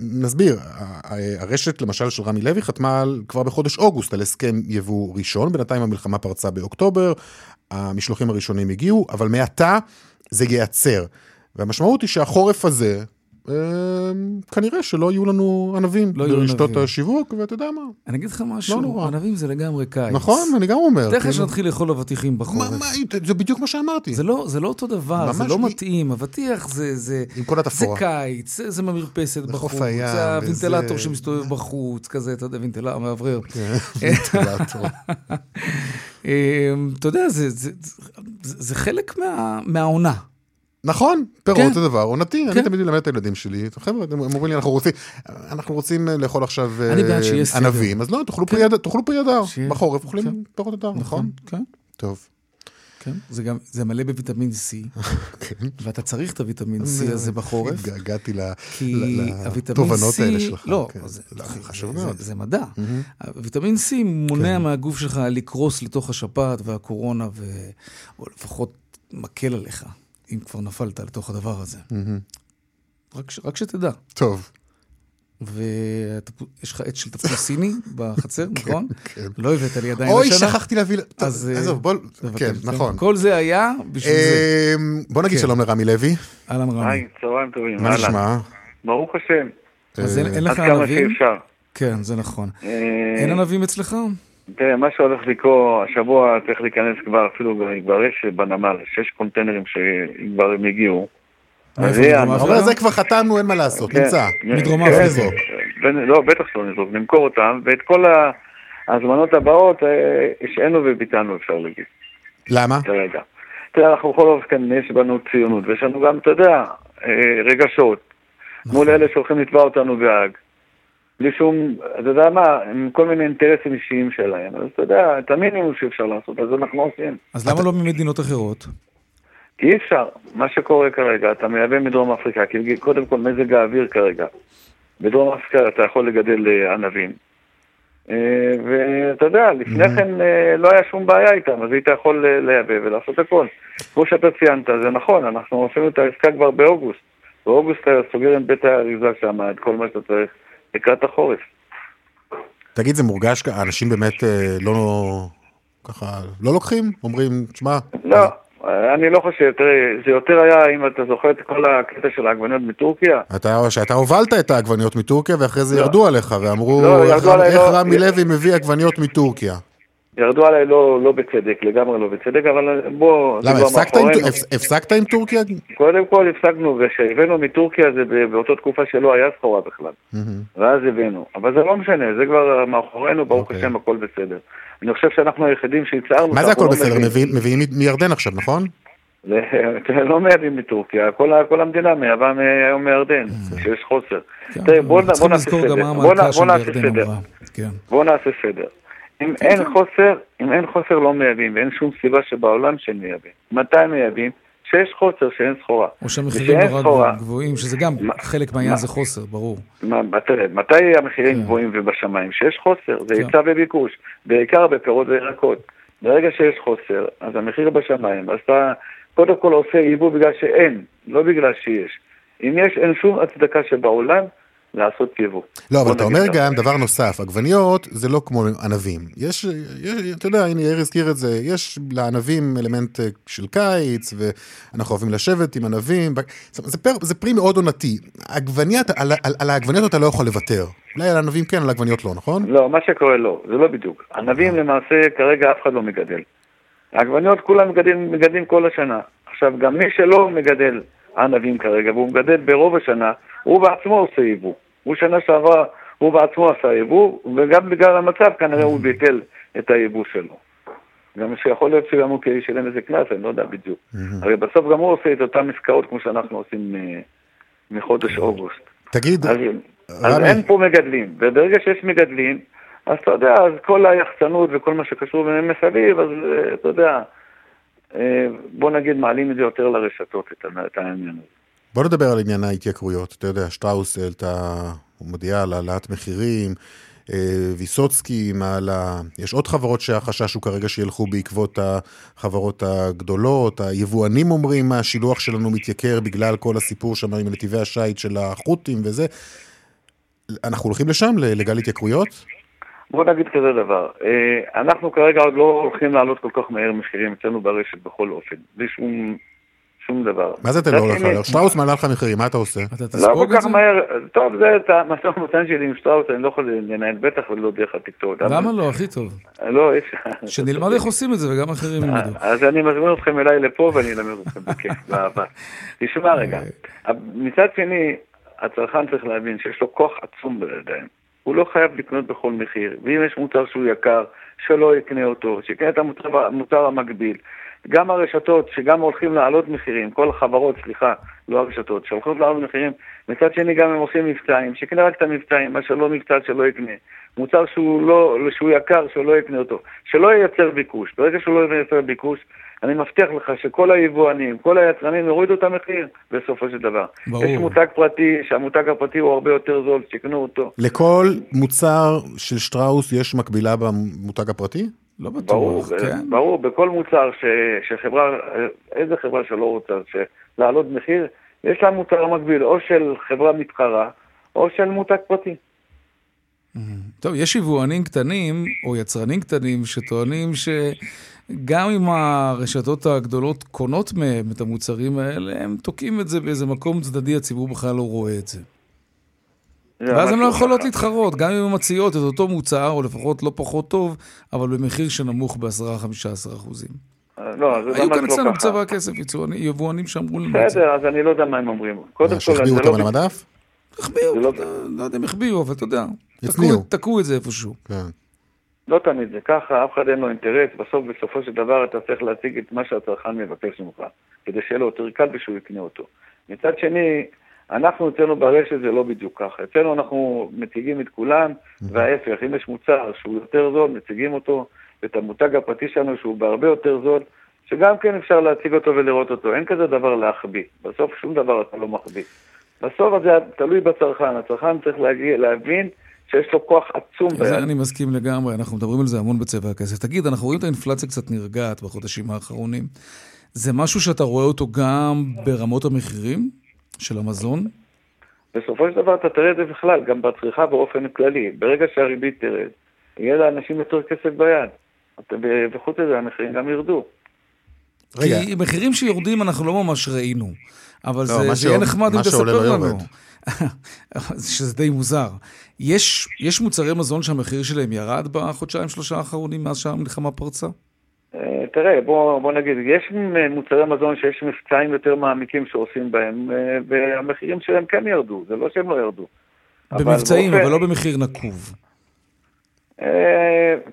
[SPEAKER 12] נסביר, הרשת למשל של רמי לוי חתמה על, כבר בחודש אוגוסט על הסכם יבוא ראשון, בינתיים המלחמה פרצה באוקטובר, המשלוחים הראשונים הגיעו, אבל מעתה זה ייעצר. והמשמעות היא שהחורף הזה, כנראה שלא יהיו לנו ענבים
[SPEAKER 3] לא
[SPEAKER 12] ברשתות
[SPEAKER 3] ענבים.
[SPEAKER 12] השיווק, ואתה יודע מה,
[SPEAKER 3] אני אגיד לך
[SPEAKER 12] לא
[SPEAKER 3] משהו,
[SPEAKER 12] נורא.
[SPEAKER 3] ענבים זה לגמרי קיץ.
[SPEAKER 12] נכון, אני גם אומר.
[SPEAKER 3] תכף
[SPEAKER 12] כאילו-
[SPEAKER 3] שנתחיל לאכול אבטיחים בחורף.
[SPEAKER 12] מה, מה, זה בדיוק מה שאמרתי.
[SPEAKER 3] זה לא, זה לא אותו דבר, זה לא
[SPEAKER 12] מי-
[SPEAKER 3] מתאים, אבטיח זה, זה,
[SPEAKER 12] עם כל
[SPEAKER 3] זה
[SPEAKER 12] התפאורה.
[SPEAKER 3] קיץ, זה, זה במרפסת
[SPEAKER 12] זה חוף
[SPEAKER 3] בחוץ,
[SPEAKER 12] הים,
[SPEAKER 3] זה הוונטילטור
[SPEAKER 12] וזה-
[SPEAKER 3] שמסתובב בחוץ, כזה, אתה יודע, וינטילטור, מאוורר.
[SPEAKER 12] כן, וינטילטור. *laughs*
[SPEAKER 3] אמ, אתה יודע, זה, זה, זה, זה חלק מה, מהעונה.
[SPEAKER 12] נכון, פירות
[SPEAKER 3] כן.
[SPEAKER 12] זה דבר עונתי, אני
[SPEAKER 3] כן.
[SPEAKER 12] תמיד מלמד את הילדים שלי, חבר'ה, הם אומרים לי, אנחנו רוצים, אנחנו רוצים לאכול עכשיו אה. ענבים, אז לא, תאכלו
[SPEAKER 3] כן.
[SPEAKER 12] פרי אדר, תאכלו פרי אדר, בחורף אוכלים. פירות אדר, נכון?
[SPEAKER 3] כן,
[SPEAKER 12] טוב.
[SPEAKER 3] כן. זה גם, זה מלא בוויטמין C, *laughs*
[SPEAKER 12] כן.
[SPEAKER 3] ואתה צריך את הוויטמין C הזה *laughs* בחורף.
[SPEAKER 12] התגעגעתי
[SPEAKER 3] כי הוויטמין
[SPEAKER 12] לתובנות
[SPEAKER 3] C,
[SPEAKER 12] האלה שלך.
[SPEAKER 3] לא,
[SPEAKER 12] כן.
[SPEAKER 3] זה,
[SPEAKER 12] לא,
[SPEAKER 3] זה,
[SPEAKER 12] חשוב
[SPEAKER 3] זה,
[SPEAKER 12] מאוד.
[SPEAKER 3] זה, זה מדע.
[SPEAKER 12] מהמם.
[SPEAKER 3] הוויטמין C מונע
[SPEAKER 12] כן.
[SPEAKER 3] מהגוף שלך לקרוס לתוך השפעת והקורונה, ו... או לפחות מקל עליך, אם כבר נפלת לתוך הדבר הזה. רק, ש... רק שתדע.
[SPEAKER 12] טוב,
[SPEAKER 3] ויש לך עץ של תפוח סיני *laughs* בחצר, נכון?
[SPEAKER 12] כן.
[SPEAKER 3] לא הבאת לי עדיין
[SPEAKER 12] אוי,
[SPEAKER 3] השנה.
[SPEAKER 12] שכחתי להביא, טוב,
[SPEAKER 3] אז, אה,
[SPEAKER 12] עזוב, בוא, כן, נכון.
[SPEAKER 3] כל זה היה בשביל זה.
[SPEAKER 12] אמ, בוא נגיד
[SPEAKER 3] כן.
[SPEAKER 12] שלום לרמי לוי,
[SPEAKER 3] אהלן רמי.
[SPEAKER 5] היי, צהריים טובים,
[SPEAKER 12] מה. נשמע?
[SPEAKER 5] ברוך השם,
[SPEAKER 3] אז אין,
[SPEAKER 12] אה,
[SPEAKER 3] אין
[SPEAKER 5] עד
[SPEAKER 3] לך
[SPEAKER 5] כמה
[SPEAKER 3] ענבים?
[SPEAKER 5] שאפשר.
[SPEAKER 3] כן, זה נכון.
[SPEAKER 5] אה,
[SPEAKER 3] אין ענבים אצלך?
[SPEAKER 5] תראה, מה שהולך לקרות, השבוע צריך להיכנס כבר, אפילו כבר יש בנמל, שש קונטיינרים שכבר הם הגיעו.
[SPEAKER 12] אבל זה כבר חתמנו, אין מה לעשות,
[SPEAKER 5] כן,
[SPEAKER 12] נמצא.
[SPEAKER 3] מדרום
[SPEAKER 5] כן,
[SPEAKER 3] אפריקה.
[SPEAKER 5] בין- לא, בטח שלא נזרוק, נמכור אותם, ואת כל ההזמנות הבאות אה, השעינו וביטלנו, אפשר להגיד,
[SPEAKER 12] למה?
[SPEAKER 5] כרגע. תראה, אנחנו בכל אופן, יש בנו ציונות, ויש לנו גם, אתה יודע, אה, רגשות,
[SPEAKER 3] נכון.
[SPEAKER 5] מול אלה שהולכים לתבוע אותנו בהאג. בלי שום, אתה יודע מה, עם כל מיני אינטרסים אישיים שלהם. אז אתה יודע, את המינימום שאפשר לעשות, אז אנחנו עושים.
[SPEAKER 3] אז למה לא ממדינות אחרות?
[SPEAKER 13] כי אי אפשר. מה שקורה כרגע, אתה מייבא מדרום אפריקה, כי קודם כל מזג האוויר כרגע. בדרום אפריקה אתה יכול לגדל אה, ענבים. אה, ואתה יודע, לפני כן אה, לא היה שום בעיה איתם, אז היית יכול לייבא ולעשות הכל. כמו שאתה ציינת, זה נכון, אנחנו עשינו את העסקה כבר באוגוסט. באוגוסט אתה סוגר עם בית האריזה שם את כל מה שאתה צריך לקראת החורף.
[SPEAKER 12] תגיד, זה מורגש, אנשים באמת אה, לא, ככה, לא לוקחים? אומרים, תשמע,
[SPEAKER 13] לא, אני לא חושב, תראה, זה יותר היה, אם אתה זוכר את כל הקטע של העגבניות מטורקיה,
[SPEAKER 12] אתה, שאתה הובלת את העגבניות מטורקיה ואחרי זה
[SPEAKER 13] לא.
[SPEAKER 12] ירדו עליך ואמרו,
[SPEAKER 13] לא,
[SPEAKER 12] איך,
[SPEAKER 13] עליי,
[SPEAKER 12] איך
[SPEAKER 13] לא.
[SPEAKER 12] רמי לוי מביא עגבניות מטורקיה?
[SPEAKER 13] ירדו עליי לא, לא בצדק, לגמרי לא בצדק, אבל בוא,
[SPEAKER 12] למה, הפסקת עם. הפס- הפסקת עם טורקיה?
[SPEAKER 13] קודם כל הפסקנו, וכשהבאנו מטורקיה זה באותה תקופה שלא היה סחורה בכלל. ואז הבאנו. אבל זה לא משנה, זה כבר מאחורינו, ברוך השם, הכל בסדר. אני חושב שאנחנו היחידים שהצהרנו...
[SPEAKER 12] אוקיי. מה זה הכל
[SPEAKER 13] לא
[SPEAKER 12] בסדר?
[SPEAKER 13] מביאים-
[SPEAKER 12] מביאים- מירדן עכשיו, נכון?
[SPEAKER 13] זה- *laughs* לא מייבאים מטורקיה, כל המדינה מייבאה היום מירדן, כשיש חוסר. תראה, בוא נעשה
[SPEAKER 3] לזכור
[SPEAKER 13] סדר.
[SPEAKER 3] גם מה
[SPEAKER 13] בוא נעשה סדר.
[SPEAKER 3] כן.
[SPEAKER 13] אם אין חוסר, אם אין חוסר לא מייבאים, ואין שום סיבה שבעולם שהם מייבאים. מתי מייבאים? כשיש חוסר, שאין סחורה.
[SPEAKER 3] או שהמחירים נורא
[SPEAKER 13] סחורה,
[SPEAKER 3] גבוהים- שזה גם חלק מהעניין
[SPEAKER 13] מה?
[SPEAKER 3] זה חוסר, ברור.
[SPEAKER 13] מה, מה, תראה, מתי המחירים גבוהים ובשמיים? כשיש חוסר, זה
[SPEAKER 3] כן.
[SPEAKER 13] היצע וביקוש, בעיקר בפירות וירקות. ברגע שיש חוסר, אז המחיר בשמיים, אז אתה קודם כל עושה ייבוא בגלל שאין, לא בגלל שיש. אם יש, אין שום הצדקה שבעולם לעשות ייבוא.
[SPEAKER 12] לא, אבל אתה אומר. גם דבר נוסף, עגבניות זה לא כמו ענבים. יש, יש- אתה יודע, הנה יאיר הזכיר את זה, יש לענבים אלמנט אה, של קיץ, ואנחנו אוהבים לשבת עם ענבים. זה, פר, זה פרי מאוד עונתי. עגבניה, על, על, על העגבניות אתה לא יכול לוותר. אולי על ענבים כן, על עגבניות לא, נכון?
[SPEAKER 13] לא, מה שקורה לא, זה לא בדיוק. ענבים למעשה כרגע אף אחד לא מגדל. העגבניות כולם מגדלים, מגדלים כל השנה. עכשיו, גם מי שלא מגדל ענבים כרגע, והוא מגדל ברוב השנה, הוא בעצמו עושה יבוא. הוא שנה שעברה, הוא בעצמו עשה יבוא, וגם בגלל המצב כנראה הוא ביטל את היבוא שלו. גם שיכול להיות שגם הוא ישלם איזה קנס, אני לא יודע בדיוק. הרי בסוף גם הוא עושה את אותן עסקאות כמו שאנחנו עושים אה, מחודש אוגוסט.
[SPEAKER 12] תגיד,
[SPEAKER 13] אז, אז
[SPEAKER 12] רמי.
[SPEAKER 13] אין פה מגדלים, וברגע שיש מגדלים, אז אתה יודע, אז כל היחצנות וכל מה שקשור ביניהם מסביב, אז אה, אתה יודע, אה, בוא נגיד מעלים את זה יותר לרשתות, את העניין הזה.
[SPEAKER 12] בוא נדבר על עניין ההתייקרויות. אתה יודע, שטראוס העלתה, הוא מודיע על העלאת מחירים, אה, ויסוצקי מעלה, יש עוד חברות שהחשש הוא כרגע שילכו בעקבות החברות הגדולות, היבואנים אומרים, השילוח שלנו מתייקר בגלל כל הסיפור שם עם נתיבי השיט של החות'ים וזה. אנחנו הולכים לשם, לגל התייקרויות?
[SPEAKER 13] בוא נגיד כזה דבר, אה, אנחנו כרגע עוד לא הולכים לעלות כל כך מהר מחירים אצלנו ברשת בכל אופן, בלי שום, שום דבר.
[SPEAKER 12] מה זה אתה לא הולך לעלות? שטראוס מעלה לך מחירים, מה אתה עושה?
[SPEAKER 13] לא כל כך מהר, טוב, זה את המשא ומתן שלי עם שטראוס, אני לא יכול לנהל בטח ולא דרך התקשורת.
[SPEAKER 3] למה לא? הכי טוב.
[SPEAKER 13] לא, אי אפשר.
[SPEAKER 3] שנלמד איך עושים את זה וגם אחרים ילמדו.
[SPEAKER 13] אז אני מזמין אתכם אליי לפה ואני אלמד אתכם בכיף, *laughs* באהבה. תשמע רגע, מצד שני, הצרכן צריך להבין שיש לו כוח עצום בידיים. הוא לא חייב לקנות בכל מחיר, ואם יש מוצר שהוא יקר, שלא יקנה אותו, שיקנה את המוצר, המוצר המקביל. גם הרשתות שגם הולכים להעלות מחירים, כל החברות, סליחה, לא הרשתות, שהולכות להעלות מחירים, מצד שני גם הם עושים מבצעים, שיקנה רק את המבצעים, מה שלא מבצע שלא יקנה. מוצר שהוא לא, שהוא יקר, שלא יקנה אותו. שלא ייצר ביקוש. ברגע שהוא לא ייצר ביקוש, אני מבטיח לך שכל היבואנים, כל היצרנים יורידו את המחיר בסופו של דבר.
[SPEAKER 12] ברור.
[SPEAKER 13] יש מותג פרטי, שהמותג הפרטי הוא הרבה יותר זול, שיקנו אותו.
[SPEAKER 12] לכל מוצר של שטראוס יש מקבילה במותג הפרטי?
[SPEAKER 3] לא
[SPEAKER 13] ברור,
[SPEAKER 3] כן.
[SPEAKER 13] ברור, בכל מוצר ש, שחברה, איזה חברה שלא רוצה להעלות מחיר, יש לה מוצר מקביל, או של חברה מתחרה, או של מותג פרטי.
[SPEAKER 3] טוב, יש יבואנים קטנים, או יצרנים קטנים, שטוענים שגם אם הרשתות הגדולות קונות מהם את המוצרים האלה, הם תוקעים את זה באיזה מקום צדדי, הציבור בכלל לא רואה את זה. ואז הן לא יכולות להתחרות, גם אם הן מציעות את אותו מוצר, או לפחות לא פחות טוב, אבל במחיר שנמוך ב-10-15 אחוזים.
[SPEAKER 13] לא, זה
[SPEAKER 3] היו
[SPEAKER 13] ממש
[SPEAKER 3] כאן
[SPEAKER 13] לא
[SPEAKER 3] אצלנו
[SPEAKER 13] ככה.
[SPEAKER 3] בצבא הכסף יבואנים שאמרו לנו את זה.
[SPEAKER 13] בסדר, אז אני לא יודע מה הם אומרים. קודם כל,
[SPEAKER 12] שהחביאו אותם
[SPEAKER 13] לא-
[SPEAKER 12] על המדף?
[SPEAKER 3] החביאו,
[SPEAKER 13] לא-
[SPEAKER 3] לא יודע אם החביאו, אבל אתה יודע, תקעו את זה איפשהו.
[SPEAKER 12] כן.
[SPEAKER 13] לא תמיד זה ככה, אף אחד אין לו אינטרס, בסוף בסופו של דבר אתה צריך להציג את מה שהצרכן מבקש ממך, כדי שיהיה לו יותר קל ושהוא יקנה אותו. מצד שני, אנחנו אצלנו ברשת זה לא בדיוק ככה, אצלנו אנחנו מציגים את כולם, וההפך, אם יש מוצר שהוא יותר זול, מציגים אותו, ואת המותג הפרטי שלנו שהוא בהרבה יותר זול, שגם כן אפשר להציג אותו ולראות אותו, אין כזה דבר להחביא, בסוף שום דבר אתה לא מחביא. בסוף זה תלוי בצרכן, הצרכן צריך להגיע, להבין שיש לו כוח עצום
[SPEAKER 3] זה
[SPEAKER 13] ביד.
[SPEAKER 3] אני מסכים לגמרי, אנחנו מדברים על זה המון בצבע הכסף. תגיד, אנחנו רואים את האינפלציה קצת נרגעת בחודשים האחרונים. זה משהו שאתה רואה אותו גם ברמות המחירים של המזון?
[SPEAKER 13] בסופו של דבר אתה תראה את זה בכלל, גם בצריכה באופן כללי. ברגע שהריבית תרד, יהיה לאנשים יותר כסף ביד. וחוץ מזה המחירים גם ירדו.
[SPEAKER 12] רגע.
[SPEAKER 3] כי מחירים שיורדים אנחנו לא ממש ראינו. אבל
[SPEAKER 12] לא,
[SPEAKER 3] זה, זה יהיה נחמד אם תספר
[SPEAKER 12] לא
[SPEAKER 3] לנו. *laughs* שזה די מוזר. יש, יש מוצרי מזון שהמחיר שלהם ירד בחודשיים שלושה האחרונים מאז שהמלחמה פרצה?
[SPEAKER 13] אה, תראה, בוא, בוא נגיד, יש מוצרי מזון שיש מבצעים יותר מעמיקים שעושים בהם, אה, והמחירים שלהם כן ירדו, זה לא שהם לא ירדו.
[SPEAKER 3] במבצעים,
[SPEAKER 13] באופן-
[SPEAKER 3] אבל לא במחיר נקוב.
[SPEAKER 13] אה,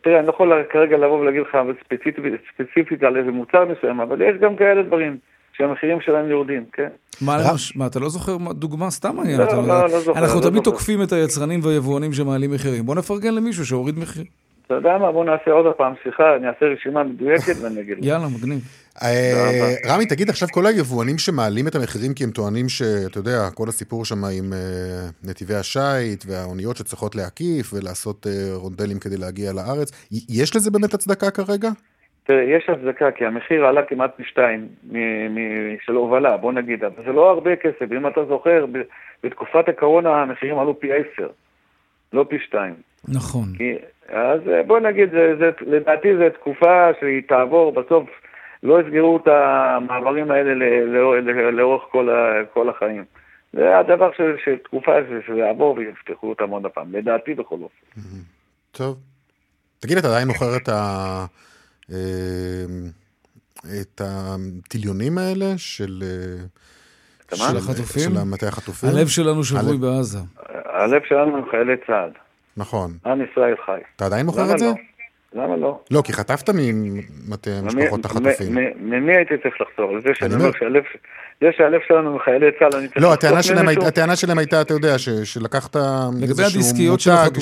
[SPEAKER 13] תראה, אני לא יכול כרגע לבוא ולהגיד לך ספציפית, ספציפית על איזה מוצר מסוים, אבל יש גם כאלה דברים שהמחירים שלהם יורדים, כן.
[SPEAKER 3] מה, למש- מה, אתה לא זוכר מה- דוגמה? סתם מעניין.
[SPEAKER 13] לא,
[SPEAKER 3] אתה
[SPEAKER 13] לא, לא זוכר,
[SPEAKER 3] אנחנו
[SPEAKER 13] לא
[SPEAKER 3] תמיד
[SPEAKER 13] זוכר.
[SPEAKER 3] תוקפים את היצרנים והיבואנים שמעלים מחירים. בוא נפרגן למישהו שהוריד מחיר.
[SPEAKER 13] אתה יודע מה, בוא נעשה עוד פעם שיחה, אני אעשה רשימה מדויקת ואני אגיד לך.
[SPEAKER 3] יאללה, מגניב.
[SPEAKER 12] אה, רמי, תגיד עכשיו כל היבואנים שמעלים את המחירים כי הם טוענים שאתה יודע, כל הסיפור שם עם אה, נתיבי השיט והאוניות שצריכות להקיף ולעשות אה, רונדלים כדי להגיע לארץ, יש לזה באמת הצדקה כרגע?
[SPEAKER 13] תראה, יש הצדקה, כי המחיר עלה כמעט פי שתיים מ- מ- של הובלה, בוא נגיד, אבל זה לא הרבה כסף. אם אתה זוכר, בתקופת הקורונה המחירים עלו פי עשר, לא פי שתיים.
[SPEAKER 3] נכון.
[SPEAKER 13] כי, אז אה, בוא נגיד, זה, זה, לדעתי זו תקופה שהיא תעבור, בסוף לא יסגרו את המעברים האלה ל- לא- ל- לאורך כל, ה, כל החיים. זה הדבר ש, שתקופה ש- שזה יעבור ויפתחו אותם עוד הפעם, לדעתי בכל אופן.
[SPEAKER 12] טוב. תגיד, אתה עדיין מוכר את ה... אה, את הטיליונים האלה של... אה? של
[SPEAKER 3] החטופים?
[SPEAKER 12] של מטה החטופים?
[SPEAKER 3] הלב שלנו שבוי
[SPEAKER 12] הלב-
[SPEAKER 3] בעזה.
[SPEAKER 13] הלב שלנו הם חיילי צה"ל,
[SPEAKER 12] נכון.
[SPEAKER 13] עם ישראל חי.
[SPEAKER 12] אתה עדיין מוכר את זה?
[SPEAKER 13] לא? למה לא?
[SPEAKER 12] לא, כי חטפת ממטה משפחות החטופים.
[SPEAKER 13] ממי הייתי צריך לחזור? על זה שאני
[SPEAKER 12] אני
[SPEAKER 13] אומר שהלב זה שהלב שלנו הם חיילי צה"ל, אני צריך
[SPEAKER 12] לא, הטענה שלהם? הייתה- הטענה שלהם הייתה, אתה יודע, ש, שלקחת
[SPEAKER 3] לגבי
[SPEAKER 12] איזשהו
[SPEAKER 3] הדיסקיות של
[SPEAKER 12] מותג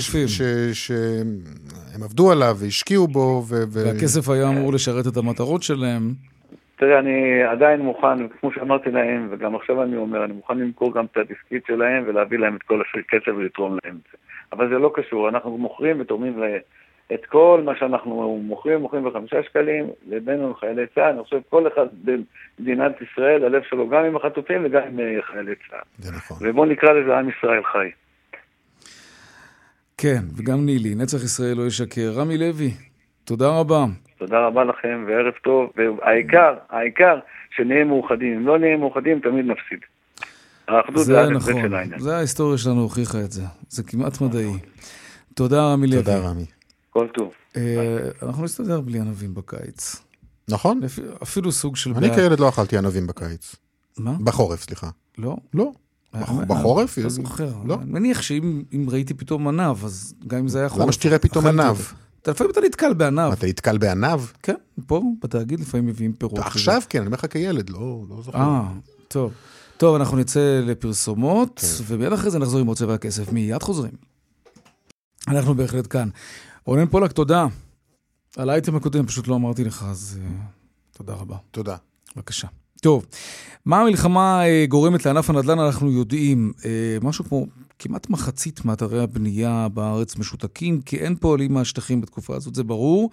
[SPEAKER 12] שהם עבדו עליו והשקיעו בו. ו-
[SPEAKER 3] והכסף היה אמור לשרת את המטרות שלהם.
[SPEAKER 13] תראה, אני עדיין מוכן, כמו שאמרתי להם, וגם עכשיו אני אומר, אני מוכן למכור גם את הדיסקית שלהם ולהביא להם את כל הכסף ולתרום להם את זה. אבל זה לא קשור, אנחנו מוכרים ותורמים ל- את כל מה שאנחנו מוכרים, מוכרים בחמישה שקלים, לבינו עם חיילי צה"ל, אני חושב כל אחד במדינת ישראל, הלב שלו גם עם החטופים וגם עם אה, חיילי צה"ל.
[SPEAKER 12] זה נכון.
[SPEAKER 13] ובואו נקרא לזה עם ישראל חי.
[SPEAKER 3] כן, וגם נילי, נצח ישראל לא ישקר. רמי לוי, תודה רבה.
[SPEAKER 13] תודה רבה לכם וערב טוב, והעיקר, העיקר שנהיה מאוחדים. אם לא נהיה מאוחדים, תמיד נפסיד. האחדות זה האלף
[SPEAKER 3] נכון,
[SPEAKER 13] של העניין.
[SPEAKER 3] זה ההיסטוריה שלנו הוכיחה את זה. זה כמעט מדעי. תודה, רמי לוי.
[SPEAKER 12] תודה, רמי.
[SPEAKER 13] כל טוב.
[SPEAKER 3] אה, אנחנו נסתדר בלי ענבים בקיץ.
[SPEAKER 12] נכון?
[SPEAKER 3] אפילו סוג של...
[SPEAKER 12] אני. כילד לא אכלתי ענבים בקיץ.
[SPEAKER 3] מה?
[SPEAKER 12] בחורף, סליחה.
[SPEAKER 3] לא?
[SPEAKER 12] לא.
[SPEAKER 3] אה, אה,
[SPEAKER 12] בחורף?
[SPEAKER 3] לא זוכר.
[SPEAKER 12] לא.
[SPEAKER 3] אני מניח שאם אם ראיתי פתאום ענב, אז גם אם זה היה חורף...
[SPEAKER 12] למה שתראה פתאום ענב?
[SPEAKER 3] אתה לפעמים אתה נתקל בענב.
[SPEAKER 12] אתה נתקל בענב?
[SPEAKER 3] כן, פה בתאגיד לפעמים מביאים פירות.
[SPEAKER 12] עכשיו כן, אני אומר לך כילד, לא לא זוכר.
[SPEAKER 3] אה, טוב. טוב, אנחנו נצא לפרסומות,
[SPEAKER 12] כן.
[SPEAKER 3] ומיד אחרי זה נחזור עם עוד צבע הכסף. מיד חוזרים. אנחנו בהחלט כאן. רונן פולק, תודה. על האייטם הקודם פשוט לא אמרתי לך, אז אה, תודה רבה.
[SPEAKER 12] תודה.
[SPEAKER 3] בבקשה. טוב, מה המלחמה אה, גורמת לענף הנדל"ן אנחנו יודעים. אה, משהו כמו כמעט מחצית מאתרי הבנייה בארץ משותקים, כי אין פועלים מהשטחים בתקופה הזאת, זה ברור,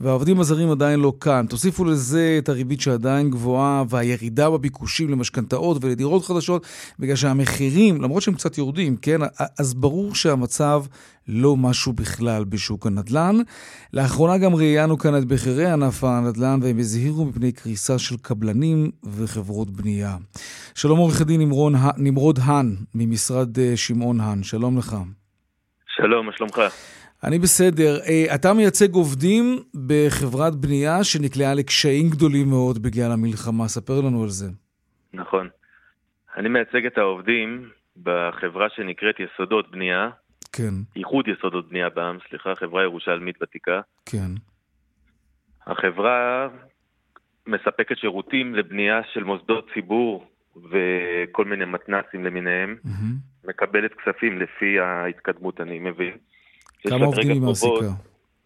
[SPEAKER 3] והעובדים הזרים עדיין לא כאן. תוסיפו לזה את הריבית שעדיין גבוהה והירידה בביקושים למשכנתאות ולדירות חדשות, בגלל שהמחירים, למרות שהם קצת יורדים, כן, אז ברור שהמצב לא משהו בכלל בשוק הנדל"ן. לאחרונה גם ראיינו כאן את בכירי ענף הנדל"ן, והם הזהירו מפני קריסה של קבלנים וחברות בנייה. שלום עורך הדין נמרון, נמרוד האן, ממשרד אה, שמעון האן, שלום לך.
[SPEAKER 14] שלום, מה שלומך?
[SPEAKER 3] אני בסדר. אה, אתה מייצג עובדים בחברת בנייה שנקלעה לקשיים גדולים מאוד בגלל המלחמה. ספר לנו על זה.
[SPEAKER 14] נכון. אני מייצג את העובדים בחברה שנקראת יסודות בנייה,
[SPEAKER 3] כן,
[SPEAKER 14] איחוד יסודות בנייה בעם, סליחה, חברה ירושלמית ותיקה.
[SPEAKER 3] כן.
[SPEAKER 14] החברה מספקת שירותים לבנייה של מוסדות ציבור וכל מיני מתנ"סים למיניהם.
[SPEAKER 3] מהמם.
[SPEAKER 14] מקבלת כספים לפי ההתקדמות, אני מבין.
[SPEAKER 3] כמה עובדים היא מעסיקה?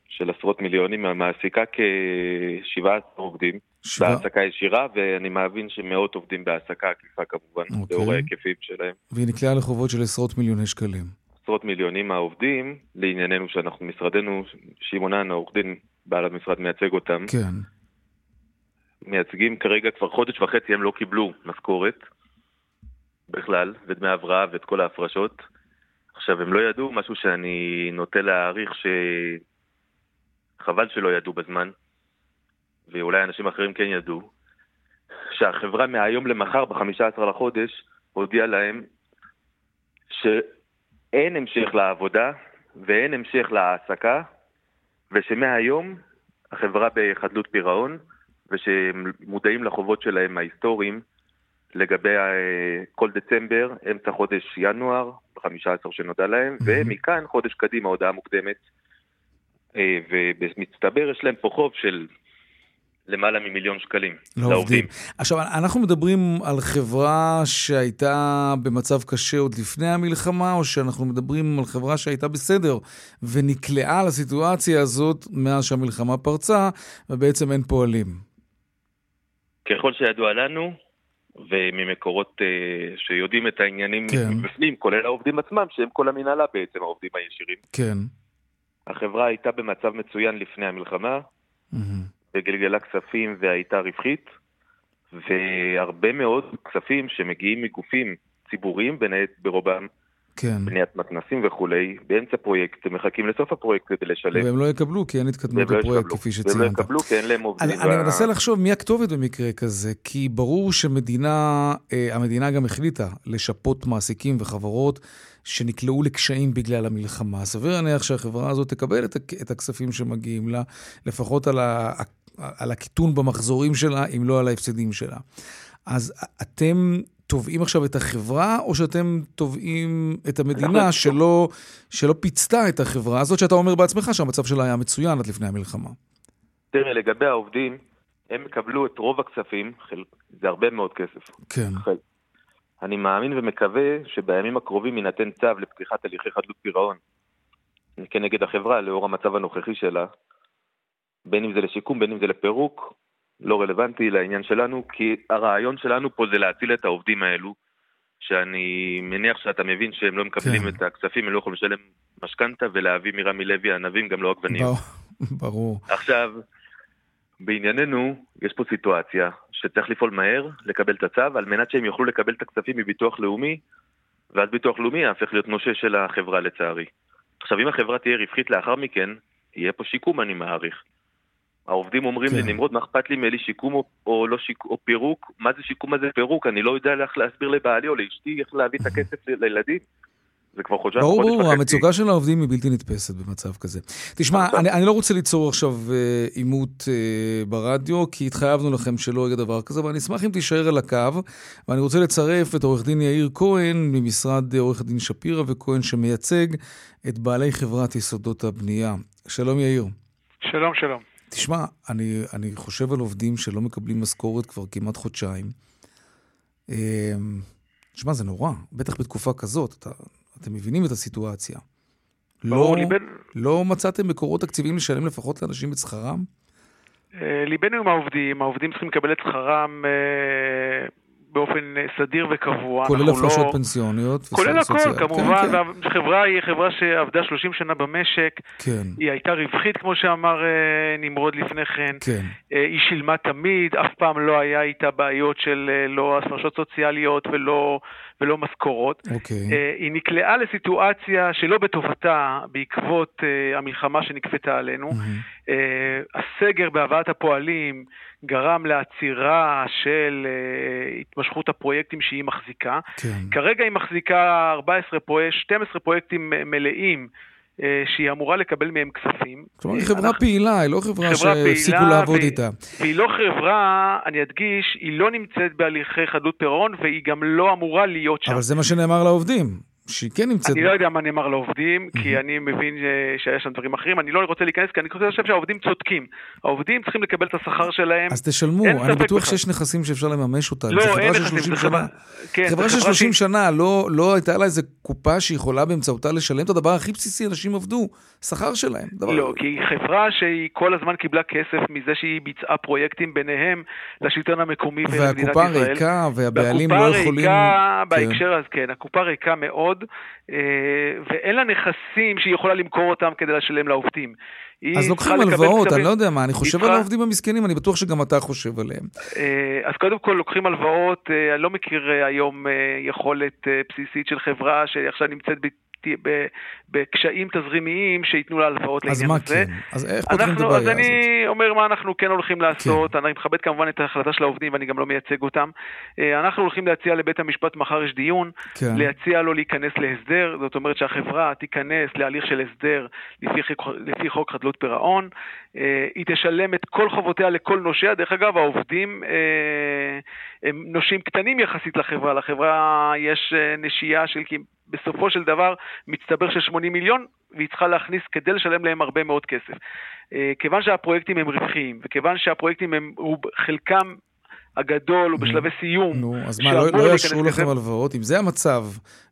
[SPEAKER 14] של עשרות מיליונים, מעסיקה כ-17 עובדים
[SPEAKER 3] שבעה?
[SPEAKER 14] בהעסקה ישירה, ואני מאמין שמאות עובדים בהעסקה עקיפה כמובן,
[SPEAKER 3] אוקיי.
[SPEAKER 14] לאור ההיקפים שלהם.
[SPEAKER 3] והיא נקלעה לחובות של עשרות מיליוני שקלים.
[SPEAKER 14] עשרות מיליונים מהעובדים, לענייננו שאנחנו, משרדנו, שמעונן, העורך דין, בעל המשרד מייצג אותם,
[SPEAKER 3] כן.
[SPEAKER 14] מייצגים כרגע כבר חודש וחצי הם לא קיבלו משכורת בכלל, ודמי הבראה ואת כל ההפרשות. עכשיו, הם לא ידעו משהו שאני נוטה להעריך ש... חבל שלא ידעו בזמן, ואולי אנשים אחרים כן ידעו, שהחברה מהיום למחר, ב-15 לחודש, הודיעה להם שאין המשך לעבודה ואין המשך להעסקה, ושמהיום החברה בחדלות פירעון, ושהם מודעים לחובות שלהם ההיסטוריים לגבי אה, כל דצמבר, אמצע חודש ינואר, ב-15 שנודע להם, ומכאן חודש קדימה הודעה מוקדמת. אה, ובמצטבר יש להם פה חוב של למעלה ממיליון שקלים
[SPEAKER 3] לעובדים. עכשיו, אנחנו מדברים על חברה שהייתה במצב קשה עוד לפני המלחמה, או שאנחנו מדברים על חברה שהייתה בסדר ונקלעה לסיטואציה הזאת מאז שהמלחמה פרצה, ובעצם אין פועלים?
[SPEAKER 14] ככל שידוע לנו, וממקורות uh, שיודעים את העניינים
[SPEAKER 3] כן.
[SPEAKER 14] בפנים, כולל העובדים עצמם, שהם כל המנהלה בעצם, העובדים הישירים.
[SPEAKER 3] כן.
[SPEAKER 14] החברה הייתה במצב מצוין לפני המלחמה, וגלגלה כספים והייתה רווחית, והרבה מאוד כספים שמגיעים מגופים ציבוריים, ברובם,
[SPEAKER 3] כן.
[SPEAKER 14] בניית מתנסים וכולי, באמצע פרויקט, הם מחכים לסוף הפרויקט כדי לשלם.
[SPEAKER 3] והם לא יקבלו כי אין התקדמות
[SPEAKER 14] לא
[SPEAKER 3] לפרויקט. כפי
[SPEAKER 14] והם לא
[SPEAKER 3] שציינת.
[SPEAKER 14] יקבלו כי אין להם עובדים.
[SPEAKER 3] אני, אני מנסה לחשוב מי הכתובת במקרה כזה, כי ברור שמדינה, אה, המדינה גם החליטה לשפות מעסיקים וחברות שנקלעו לקשיים בגלל המלחמה. סביר להניח שהחברה הזאת תקבל את, את הכספים שמגיעים לה, לפחות על, על הקיטון במחזורים שלה, אם לא על ההפסדים שלה. אז אתם תובעים עכשיו את החברה, או שאתם תובעים את המדינה שלא, שלא פיצתה את החברה הזאת, שאתה אומר בעצמך שהמצב שלה היה מצוין עד לפני המלחמה?
[SPEAKER 14] תראה, לגבי העובדים, הם יקבלו את רוב הכספים. זה הרבה מאוד כסף.
[SPEAKER 3] כן.
[SPEAKER 14] אני מאמין ומקווה שבימים הקרובים יינתן צו לפתיחת הליכי חדלות פירעון כנגד החברה לאור המצב הנוכחי שלה, בין אם זה לשיקום, בין אם זה לפירוק, לא רלוונטי לעניין שלנו, כי הרעיון שלנו פה זה להציל את העובדים האלו, שאני מניח שאתה מבין שהם לא מקבלים
[SPEAKER 3] כן.
[SPEAKER 14] את הכספים, הם לא יכולים לשלם משכנתה ולהביא מרמי לוי הענבים גם לא עגבניות.
[SPEAKER 3] ברור.
[SPEAKER 14] עכשיו, בענייננו, יש פה סיטואציה שצריך לפעול מהר, לקבל את הצו, על מנת שהם יוכלו לקבל את הכספים מביטוח לאומי, ואז ביטוח לאומי יהפך להיות נושה של החברה לצערי. עכשיו, אם החברה תהיה רווחית לאחר מכן, יהיה פה שיקום, אני מעריך. העובדים אומרים
[SPEAKER 3] כן.
[SPEAKER 14] לי, נמרוד, מה אכפת לי מאלי שיקום או, או, לא שיק, או פירוק? מה זה שיקום, מה זה פירוק? אני לא יודע איך להסביר לבעלי או לאשתי איך להביא את הכסף לילדים. זה כבר חודשיים,
[SPEAKER 3] ברור,
[SPEAKER 14] חודש
[SPEAKER 3] ברור,
[SPEAKER 14] וחצי.
[SPEAKER 3] המצוקה של העובדים היא בלתי נתפסת במצב כזה. תשמע, אני, אני לא רוצה ליצור עכשיו אה, עימות אה, ברדיו, כי התחייבנו לכם שלא יהיה דבר כזה, אבל אני אשמח אם תישאר על הקו, ואני רוצה לצרף את עורך דין יאיר כהן ממשרד אה, עורך הדין שפירא וכהן, שמייצג את בעלי חברת יסודות הבנייה. שלום יאיר.
[SPEAKER 15] שלום, שלום.
[SPEAKER 3] תשמע, אני, אני חושב על עובדים שלא מקבלים משכורת כבר כמעט חודשיים. אה, תשמע, זה נורא, בטח בתקופה כזאת, אתה, אתם מבינים את הסיטואציה.
[SPEAKER 15] ברור,
[SPEAKER 3] לא,
[SPEAKER 15] ליבנו-
[SPEAKER 3] לא מצאתם מקורות תקציביים לשלם לפחות לאנשים את שכרם?
[SPEAKER 15] אה, ליבנו עם העובדים, העובדים צריכים לקבל את שכרם אה, באופן אה, סדיר וקבוע.
[SPEAKER 3] כולל הפרשות
[SPEAKER 15] לא-
[SPEAKER 3] פנסיוניות?
[SPEAKER 15] כולל הכל, כמובן,
[SPEAKER 3] כן, כן.
[SPEAKER 15] והחברה היא חברה שעבדה 30 שנה במשק,
[SPEAKER 3] כן,
[SPEAKER 15] היא הייתה רווחית, כמו שאמר אה, נמרוד לפני כן,
[SPEAKER 3] כן.
[SPEAKER 15] אה, היא שילמה תמיד, אף פעם לא היה איתה בעיות של לא הפרשות סוציאליות ולא, ולא משכורות.
[SPEAKER 3] אוקיי.
[SPEAKER 15] אה, היא נקלעה לסיטואציה שלא בטובתה בעקבות אה, המלחמה שנכפתה עלינו. אה, הסגר בהבאת הפועלים גרם לעצירה של התמשכות הפרויקטים שהיא מחזיקה.
[SPEAKER 3] כן.
[SPEAKER 15] כרגע היא מחזיקה 14 פרויקט, 12 פרויקטים מלאים. אה, שהיא אמורה לקבל מהם כספים.
[SPEAKER 3] כלומר, היא חברה פעילה, היא לא חברה שהפסיקו לעבוד
[SPEAKER 15] והיא-
[SPEAKER 3] איתה.
[SPEAKER 15] והיא לא חברה, אני אדגיש, היא לא נמצאת בהליכי חדלות פירעון והיא גם לא אמורה להיות שם.
[SPEAKER 3] אבל זה מה שנאמר לעובדים. שהיא כן נמצאת...
[SPEAKER 15] אני לא יודע מה נאמר לעובדים, כי אני מבין ש- שהיה שם דברים אחרים, אני לא רוצה להיכנס, כי אני חושב שהעובדים צודקים. העובדים צריכים לקבל את השכר שלהם.
[SPEAKER 3] אז תשלמו, אני בטוח. שיש נכסים שאפשר לממש אותם.
[SPEAKER 15] לא, אין נכסים,
[SPEAKER 3] 30
[SPEAKER 15] זה
[SPEAKER 3] שנה.
[SPEAKER 15] חברה- כן,
[SPEAKER 3] חברה של
[SPEAKER 15] חברה
[SPEAKER 3] 30
[SPEAKER 15] שהיא-
[SPEAKER 3] שנה, לא, לא הייתה לה איזה קופה שיכולה באמצעותה לשלם את הדבר הכי בסיסי, אנשים עבדו, שכר שלהם.
[SPEAKER 15] לא, כי חברה שהיא כל הזמן קיבלה כסף מזה שהיא ביצעה פרויקטים ביניהם לשלטון המקומי ולמדינת
[SPEAKER 3] והקופה
[SPEAKER 15] ישראל.
[SPEAKER 3] ריקה, והבעלים לא
[SPEAKER 15] והקופה
[SPEAKER 3] יכולים...
[SPEAKER 15] ריקה,
[SPEAKER 3] כן.
[SPEAKER 15] בהקשר הזה, כן, הקופה ריקה מאוד, אה, ואין לה נכסים שהיא יכולה למכור אותם כדי לשלם לעובדים.
[SPEAKER 3] אז לוקחים הלוואות,
[SPEAKER 15] כספים-
[SPEAKER 3] אני לא יודע מה, אני חושב על העובדים המסכנים, אני בטוח שגם אתה חושב עליהם.
[SPEAKER 15] אה, אז קודם כל לוקחים הלוואות, אה, אני לא מכיר היום יכולת בסיסית של חברה שעכשיו נמצאת בקשיים תזרימיים שייתנו לה הלוואות
[SPEAKER 3] אז
[SPEAKER 15] לעניין
[SPEAKER 3] מה
[SPEAKER 15] הזה.
[SPEAKER 3] כן? אז איך פותרים את
[SPEAKER 15] אנחנו,
[SPEAKER 3] הבעיה
[SPEAKER 15] אז
[SPEAKER 3] הזאת?
[SPEAKER 15] אני אומר מה אנחנו כן הולכים לעשות, אני מכבד כמובן את ההחלטה של העובדים ואני גם לא מייצג אותם. אה, אנחנו הולכים להציע לבית המשפט, מחר יש דיון,
[SPEAKER 3] כן.
[SPEAKER 15] להציע לו להיכנס להסדר, זאת אומרת שהחברה תיכנס להליך של הסדר לפי, לפי חוק חדלות פירעון, היא תשלם את כל חובותיה לכל נושיה, דרך אגב העובדים אה, הם נושים קטנים יחסית לחברה, לחברה יש אה, נשייה של בסופו של דבר מצטבר של 80 מיליון והיא צריכה להכניס כדי לשלם להם הרבה מאוד כסף. אה, כיוון שהפרויקטים הם רווחיים וכיוון שהפרויקטים הם, חלקם הגדול הוא בשלבי סיום,
[SPEAKER 3] נו, אז מה, לא, לא יאשרו לכם הלוואות? אם זה המצב,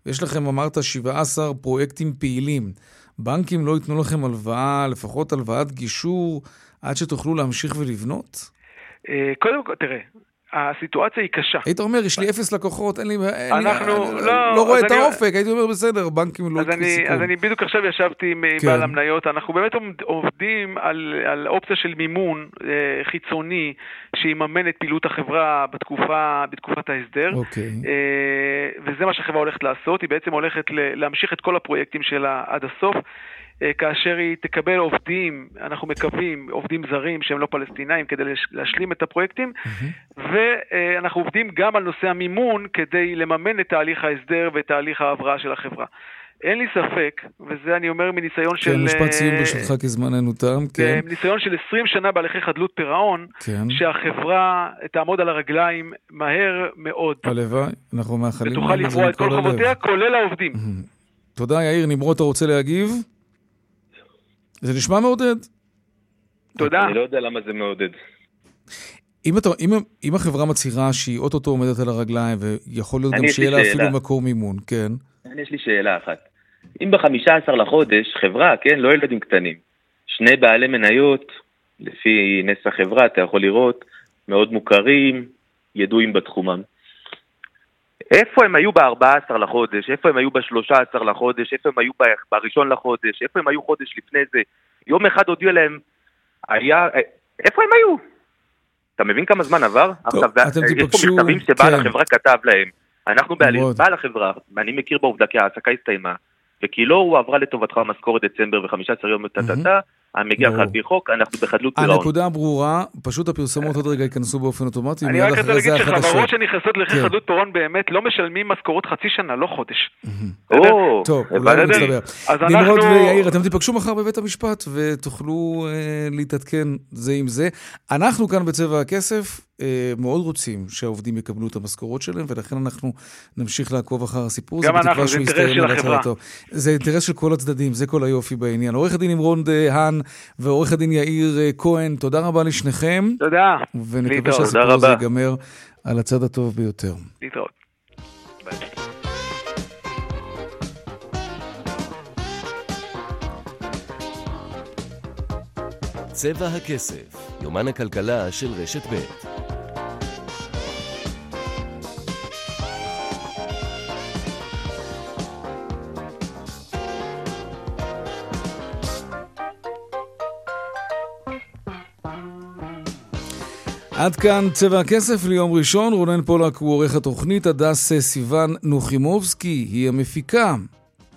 [SPEAKER 3] ויש לכם, אמרת, 17 פרויקטים פעילים, בנקים לא ייתנו לכם הלוואה, לפחות הלוואת גישור, עד שתוכלו להמשיך ולבנות?
[SPEAKER 15] אה, קודם כל, תראה, הסיטואציה היא קשה.
[SPEAKER 3] היית אומר, יש לי אפס לקוחות, אין לי...
[SPEAKER 15] אנחנו-
[SPEAKER 3] אני
[SPEAKER 15] לא,
[SPEAKER 3] לא רואה את
[SPEAKER 15] אני-
[SPEAKER 3] האופק, הייתי אומר, בסדר, בנקים לא
[SPEAKER 15] אז אני,
[SPEAKER 3] סיכון.
[SPEAKER 15] אז אני בדיוק עכשיו ישבתי עם
[SPEAKER 3] כן.
[SPEAKER 15] בעל המניות, אנחנו באמת עובדים על, על אופציה של מימון אה, חיצוני שיממן את פעילות החברה בתקופה, בתקופת ההסדר.
[SPEAKER 3] אוקיי.
[SPEAKER 15] אה, וזה מה שהחברה הולכת לעשות, היא בעצם הולכת להמשיך את כל הפרויקטים שלה עד הסוף. אה, כאשר היא תקבל עובדים, אנחנו מקווים, עובדים זרים שהם לא פלסטינאים כדי להשלים את הפרויקטים, ואנחנו עובדים גם על נושא המימון כדי לממן את תהליך ההסדר ואת תהליך ההבראה של החברה. אין לי ספק, וזה אני אומר מניסיון של...
[SPEAKER 3] כן, משפט סיום
[SPEAKER 15] אה,
[SPEAKER 3] ברשותך, כי זמננו תם,
[SPEAKER 15] אה,
[SPEAKER 3] כן.
[SPEAKER 15] ניסיון של 20 שנה בהליכי חדלות פירעון,
[SPEAKER 3] כן.
[SPEAKER 15] שהחברה תעמוד על הרגליים מהר מאוד,
[SPEAKER 3] הלוואי, אנחנו מאחלים
[SPEAKER 15] ותוכל לפרוע את כל. חובותיה, כולל העובדים.
[SPEAKER 3] תודה, יאיר. נמרוד, אתה רוצה להגיב? זה נשמע מעודד.
[SPEAKER 15] תודה.
[SPEAKER 14] אני לא יודע למה זה מעודד.
[SPEAKER 3] אם, אתה, אם, אם החברה מצהירה שהיא אוטוטו עומדת על הרגליים, ויכול להיות
[SPEAKER 14] אני,
[SPEAKER 3] גם
[SPEAKER 14] יש לי
[SPEAKER 3] שיהיה לה. אפילו מקור מימון, כן.
[SPEAKER 14] יש לי שאלה אחת. אם ב-15 לחודש, חברה, כן, לא ילדים קטנים, שני בעלי מניות, לפי נס החברה, אתה יכול לראות, מאוד מוכרים, ידועים בתחומם. איפה הם היו ב-14 לחודש? איפה הם היו ב-13 לחודש? איפה הם היו ב-1 לחודש? איפה הם היו חודש לפני זה? יום אחד הודיעו להם, היה... איפה הם היו? אתה מבין כמה זמן עבר?
[SPEAKER 3] טוב,
[SPEAKER 14] עכשיו,
[SPEAKER 3] אתם
[SPEAKER 14] יש פה מכתבים שבעל
[SPEAKER 3] כן.
[SPEAKER 14] החברה כתב להם. אנחנו בעלים. בעל החברה, ואני מכיר בעובדה כי ההעסקה הסתיימה, וכי לא הועברה לטובתך משכורת דצמבר ו-15 יום טה-טה-טה, המגיע לך
[SPEAKER 3] ברור.
[SPEAKER 14] על פי חוק, אנחנו בחדלות פירעון.
[SPEAKER 3] הנקודה ברורה, פשוט הפרסומות עוד רגע ייכנסו באופן אוטומטי,
[SPEAKER 15] אני רק רוצה להגיד
[SPEAKER 3] זה
[SPEAKER 15] שחברות. שנכנסות
[SPEAKER 3] כן.
[SPEAKER 15] חדלות פירעון באמת לא משלמים משכורות חצי שנה, לא חודש.
[SPEAKER 3] טוב, אולי. נצטבר.
[SPEAKER 15] אז
[SPEAKER 3] נמרוד
[SPEAKER 15] אנחנו-
[SPEAKER 3] ויאיר, אתם תיפגשו מחר בבית המשפט ותוכלו אה, להתעדכן זה עם זה. אנחנו כאן בצבע הכסף אה, מאוד רוצים שהעובדים יקבלו את המשכורות שלהם, ולכן אנחנו נמשיך לעקוב אחר הסיפור הזה,
[SPEAKER 15] גם אנחנו,
[SPEAKER 3] בתקווה
[SPEAKER 15] זה
[SPEAKER 3] שהוא
[SPEAKER 15] אינטרס
[SPEAKER 3] יסתיים
[SPEAKER 15] של
[SPEAKER 3] על
[SPEAKER 15] החברה.
[SPEAKER 3] הצלתו. זה אינטרס של כל הצדדים, זה כל היופי בעניין. עורך הדין נמרוד אה, האן ועורך הדין יאיר אה, כהן, תודה רבה לשניכם.
[SPEAKER 15] תודה.
[SPEAKER 3] ונקווה. שהסיפור הזה. ייגמר על הצד הטוב ביותר.
[SPEAKER 15] להתראות.
[SPEAKER 2] צבע הכסף, יומן הכלכלה של רשת ב'
[SPEAKER 3] עד כאן צבע הכסף ליום ראשון, רונן פולק הוא עורך התוכנית, הדס סיוון נוחימובסקי היא המפיקה.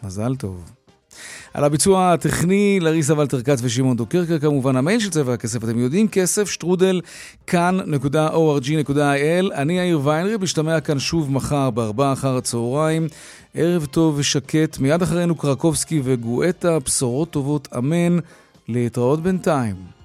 [SPEAKER 3] מזל טוב. על הביצוע הטכני, לריסה ולטרקט ושמעון דוקרקר כמובן. המייל של צבע הכסף, אתם יודעים, כסף שטרודל כאן.org.il. אני יאיר ויינריב, משתמע כאן שוב מחר בארבעה אחר הצהריים. ערב טוב ושקט. מיד אחרינו קרקובסקי וגואטה, בשורות טובות, אמן. להתראות בינתיים.